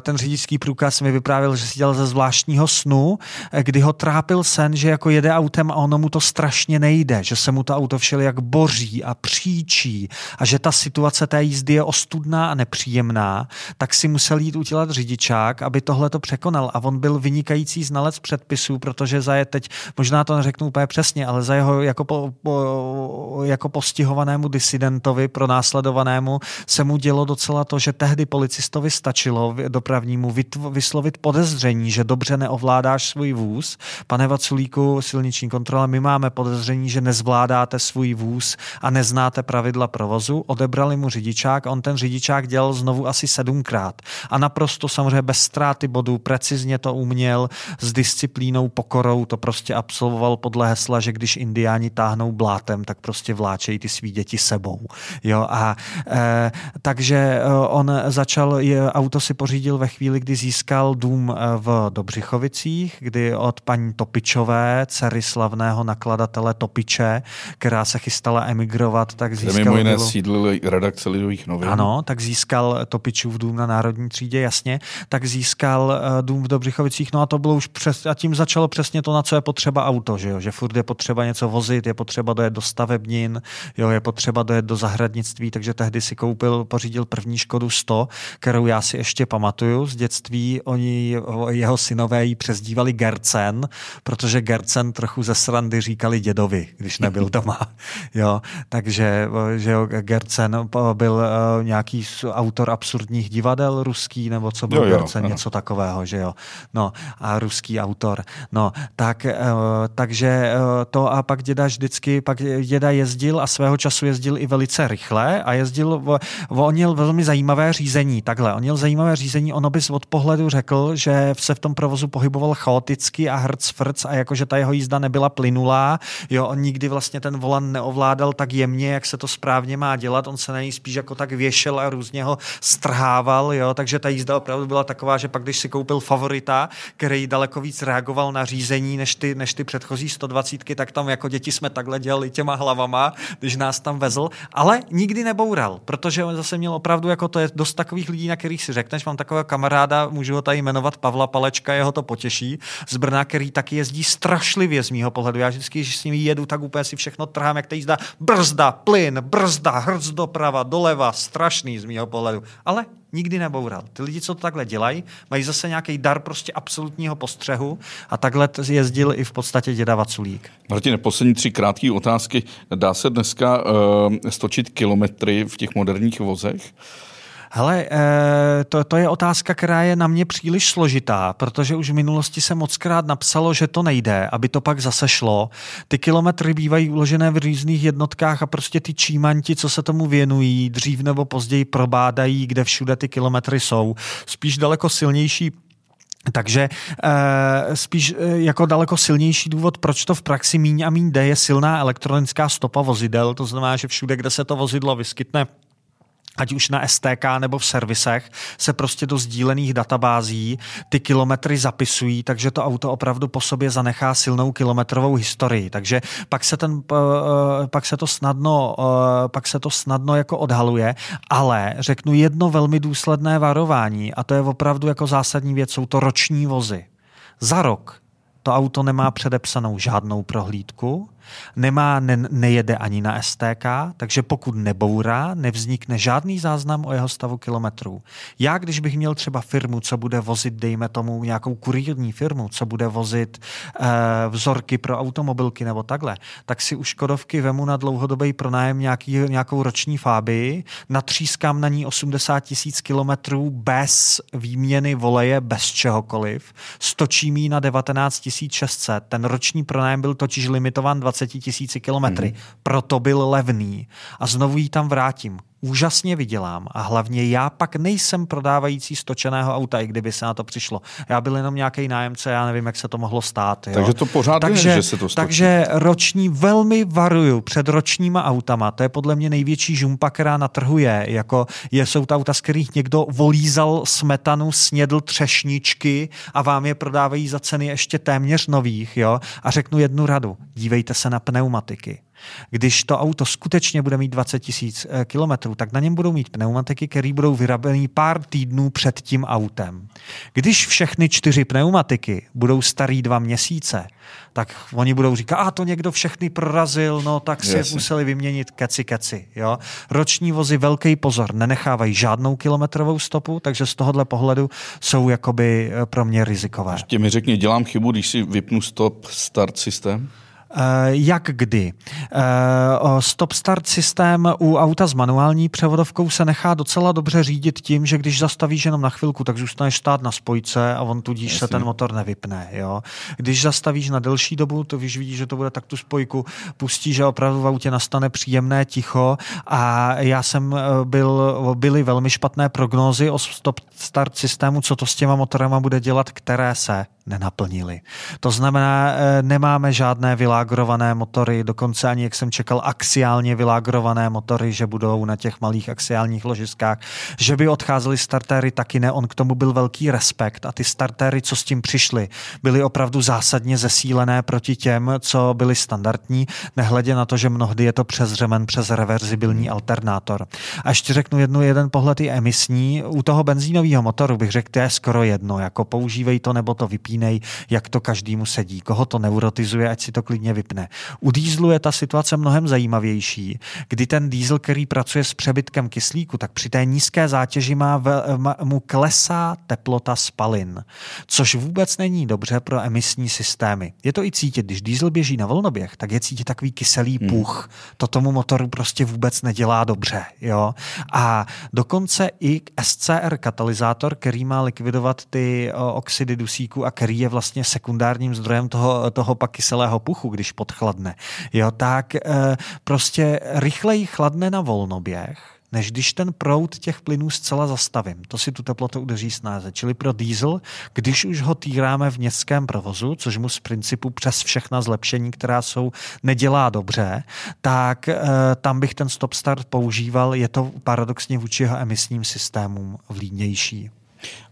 Ten řidičský průkaz mi vyprávěl, že si dělal ze zvláštního snu, kdy ho trápil sen, že jako jede autem a ono mu to strašně nejde, že se mu to auto jak boří a příčí a že ta situace té jízdy je ostudná a nepříjemná, tak si musel jít udělat řidičák, aby tohle to překonal. A on byl vynikající znalec rámec předpisů, protože za je teď, možná to neřeknu úplně přesně, ale za jeho jako, po, po, jako postihovanému disidentovi, pro následovanému, se mu dělo docela to, že tehdy policistovi stačilo dopravnímu vyslovit podezření, že dobře neovládáš svůj vůz. Pane Vaculíku, silniční kontrola, my máme podezření, že nezvládáte svůj vůz a neznáte pravidla provozu. Odebrali mu řidičák a on ten řidičák dělal znovu asi sedmkrát. A naprosto samozřejmě bez ztráty bodů, precizně to uměl, s disciplínou, pokorou to prostě absolvoval podle hesla, že když indiáni táhnou blátem, tak prostě vláčejí ty svý děti sebou. Jo, a e, takže e, on začal, je, auto si pořídil ve chvíli, kdy získal dům e, v Dobřichovicích, kdy od paní Topičové, dcery slavného nakladatele Topiče, která se chystala emigrovat, tak získal... Mimo jiné sídlili redakce Lidových novin. Ano, tak získal Topičův dům na Národní třídě, jasně, tak získal dům v Dobřichovicích, no a to bylo už přes přes, a tím začalo přesně to, na co je potřeba auto, že, jo? že furt je potřeba něco vozit, je potřeba dojet do stavebnin, jo? je potřeba dojet do zahradnictví, takže tehdy si koupil, pořídil první Škodu 100, kterou já si ještě pamatuju z dětství. Oni, jeho synové ji přezdívali Gercen, protože Gercen trochu ze srandy říkali dědovi, když nebyl doma. jo? Takže že jo, Gercen byl nějaký autor absurdních divadel ruský, nebo co byl jo, jo, Gercen, ano. něco takového, že jo. No a ruský autor. No, tak, eh, takže eh, to a pak děda vždycky, pak děda jezdil a svého času jezdil i velice rychle a jezdil, on měl velmi zajímavé řízení, takhle, on měl zajímavé řízení, ono bys od pohledu řekl, že se v tom provozu pohyboval chaoticky a hrc frc a jakože ta jeho jízda nebyla plynulá, jo, on nikdy vlastně ten volan neovládal tak jemně, jak se to správně má dělat, on se na něj spíš jako tak věšel a různě ho strhával, jo, takže ta jízda opravdu byla taková, že pak když si koupil favorita, který daleko víc reagoval na řízení než ty, než ty předchozí 120, tak tam jako děti jsme takhle dělali těma hlavama, když nás tam vezl, ale nikdy neboural, protože on zase měl opravdu, jako to je dost takových lidí, na kterých si řekneš, mám takového kamaráda, můžu ho tady jmenovat Pavla Palečka, jeho to potěší, z Brna, který taky jezdí strašlivě z mýho pohledu. Já vždycky, když s ním jedu, tak úplně si všechno trhám, jak to jízda, brzda, plyn, brzda, hrc doprava, doleva, strašný z mýho pohledu. Ale nikdy neboural. Ty lidi, co to takhle dělají, mají zase nějaký dar prostě absolutního postřehu a takhle jezdil i v podstatě děda Vaculík. Martin, poslední tři krátké otázky. Dá se dneska uh, stočit kilometry v těch moderních vozech? Hele, eh, to, to je otázka, která je na mě příliš složitá, protože už v minulosti se mockrát napsalo, že to nejde, aby to pak zase šlo. Ty kilometry bývají uložené v různých jednotkách a prostě ty čímanti, co se tomu věnují, dřív nebo později probádají, kde všude ty kilometry jsou. Spíš daleko silnější takže e, spíš e, jako daleko silnější důvod, proč to v praxi míň a míň jde, je silná elektronická stopa vozidel. To znamená, že všude, kde se to vozidlo vyskytne ať už na STK nebo v servisech, se prostě do sdílených databází ty kilometry zapisují, takže to auto opravdu po sobě zanechá silnou kilometrovou historii. Takže pak se, ten, eh, pak se to snadno, eh, pak se to snadno jako odhaluje, ale řeknu jedno velmi důsledné varování a to je opravdu jako zásadní věc, jsou to roční vozy. Za rok to auto nemá předepsanou žádnou prohlídku, nemá, ne, nejede ani na STK, takže pokud nebourá, nevznikne žádný záznam o jeho stavu kilometrů. Já, když bych měl třeba firmu, co bude vozit, dejme tomu nějakou kurírní firmu, co bude vozit eh, vzorky pro automobilky nebo takhle, tak si u Škodovky vemu na dlouhodobý pronájem nějaký, nějakou roční fábii, natřískám na ní 80 tisíc kilometrů bez výměny voleje, bez čehokoliv, stočím ji na 19 600. Ten roční pronájem byl totiž limitován 20 20 tisíci kilometry. Mm. Proto byl levný. A znovu ji tam vrátím úžasně vydělám a hlavně já pak nejsem prodávající stočeného auta, i kdyby se na to přišlo. Já byl jenom nějaký nájemce, já nevím, jak se to mohlo stát. Jo. Takže to pořád takže, je, že se to stočí. Takže roční velmi varuju před ročníma autama. To je podle mě největší žumpa, která na trhu je. Jako je, jsou to auta, z kterých někdo volízal smetanu, snědl třešničky a vám je prodávají za ceny ještě téměř nových. Jo? A řeknu jednu radu. Dívejte se na pneumatiky. Když to auto skutečně bude mít 20 tisíc eh, kilometrů, tak na něm budou mít pneumatiky, které budou vyrabený pár týdnů před tím autem. Když všechny čtyři pneumatiky budou starý dva měsíce, tak oni budou říkat, a to někdo všechny prorazil, no tak si Jasně. museli vyměnit keci keci. Jo? Roční vozy, velký pozor, nenechávají žádnou kilometrovou stopu, takže z tohohle pohledu jsou jakoby eh, pro mě rizikové. Ještě mi řekni, dělám chybu, když si vypnu stop start systém? Eh, jak kdy. Eh, stop-start systém u auta s manuální převodovkou se nechá docela dobře řídit tím, že když zastavíš jenom na chvilku, tak zůstaneš stát na spojce a on tudíž Jasně. se ten motor nevypne. Jo? Když zastavíš na delší dobu, to víš, vidíš, že to bude tak tu spojku, pustí, že opravdu v autě nastane příjemné ticho a já jsem eh, byl, byly velmi špatné prognózy o stop-start systému, co to s těma motorama bude dělat, které se nenaplnili. To znamená, eh, nemáme žádné vylágrované motory, dokonce ani, jak jsem čekal, axiálně vylágrované motory, že budou na těch malých axiálních ložiskách, že by odcházely startéry, taky ne. On k tomu byl velký respekt a ty startéry, co s tím přišly, byly opravdu zásadně zesílené proti těm, co byly standardní, nehledě na to, že mnohdy je to přes řemen, přes reverzibilní alternátor. A ještě řeknu jednu, jeden pohled i emisní. U toho benzínového motoru bych řekl, to je skoro jedno, jako používej to nebo to vypí jiný, jak to každému sedí. Koho to neurotizuje, ať si to klidně vypne. U dýzlu je ta situace mnohem zajímavější, kdy ten dýzl, který pracuje s přebytkem kyslíku, tak při té nízké zátěži má mu klesá teplota spalin, což vůbec není dobře pro emisní systémy. Je to i cítit, když dýzl běží na volnoběh, tak je cítit takový kyselý hmm. puch. To tomu motoru prostě vůbec nedělá dobře. Jo? A dokonce i SCR katalyzátor, který má likvidovat ty oxidy dusíku a který je vlastně sekundárním zdrojem toho, toho pak kyselého puchu, když podchladne, jo, tak e, prostě rychleji chladne na volnoběh, než když ten proud těch plynů zcela zastavím. To si tu teplotu udeří snáze. Čili pro diesel, když už ho týráme v městském provozu, což mu z principu přes všechna zlepšení, která jsou, nedělá dobře, tak e, tam bych ten stop-start používal. Je to paradoxně vůči jeho emisním systémům vlídnější.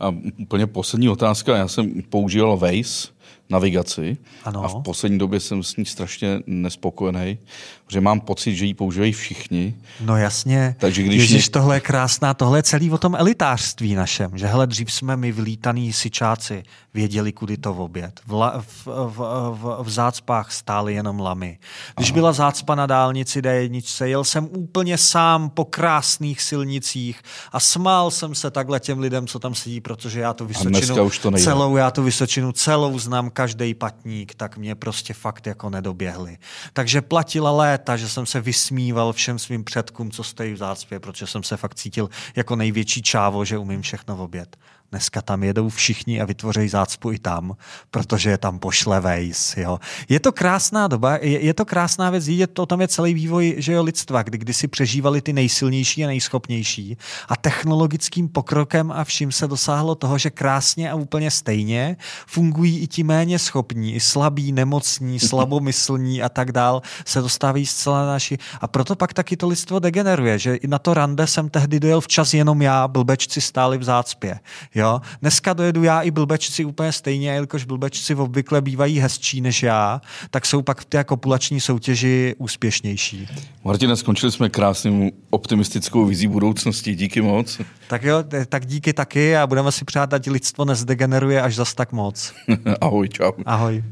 A úplně poslední otázka. Já jsem používal Waze navigaci ano. a v poslední době jsem s ní strašně nespokojený, protože mám pocit, že ji používají všichni. No jasně, Takže když Ježiš, mě... tohle je krásná, tohle je celý o tom elitářství našem, že hele, dřív jsme my vylítaný sičáci věděli, kudy to v oběd. V, la, v, v, v, v zácpách stály jenom lamy. Když Aha. byla zácpa na dálnici D1, jel jsem úplně sám po krásných silnicích a smál jsem se takhle těm lidem, co tam sedí, protože já tu Vysočinu už to celou, já tu Vysočinu celou znám každý patník, tak mě prostě fakt jako nedoběhli. Takže platila léta, že jsem se vysmíval všem svým předkům, co stojí v zácpě, protože jsem se fakt cítil jako největší čávo, že umím všechno v oběd. Dneska tam jedou všichni a vytvoří zácpu i tam, protože je tam pošle Waze. Jo. Je to krásná doba, je, je to krásná věc, je to, tam je celý vývoj že jo, lidstva, kdy, kdy si přežívali ty nejsilnější a nejschopnější a technologickým pokrokem a vším se dosáhlo toho, že krásně a úplně stejně fungují i ti méně schopní, i slabí, nemocní, slabomyslní a tak dál se dostávají zcela na naši. A proto pak taky to lidstvo degeneruje, že i na to rande jsem tehdy dojel včas jenom já, blbečci stáli v zácpě. Jo? Dneska dojedu já i blbečci úplně stejně, jelikož blbečci obvykle bývají hezčí než já, tak jsou pak v té kopulační soutěži úspěšnější. Martina, skončili jsme krásným optimistickou vizí budoucnosti. Díky moc. Tak jo, tak díky taky a budeme si přát, ať lidstvo nezdegeneruje až zas tak moc. Ahoj, čau. Ahoj.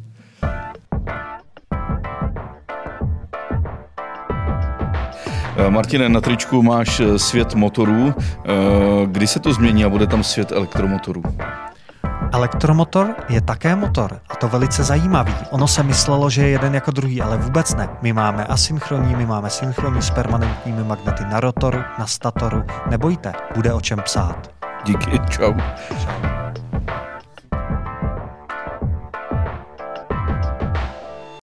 Martine, na tričku máš eh, svět motorů. Eh, kdy se to změní a bude tam svět elektromotorů? Elektromotor je také motor a to velice zajímavý. Ono se myslelo, že je jeden jako druhý, ale vůbec ne. My máme asynchronní, my máme synchronní s permanentními magnety na rotoru, na statoru. Nebojte, bude o čem psát. Díky, čau. Čau.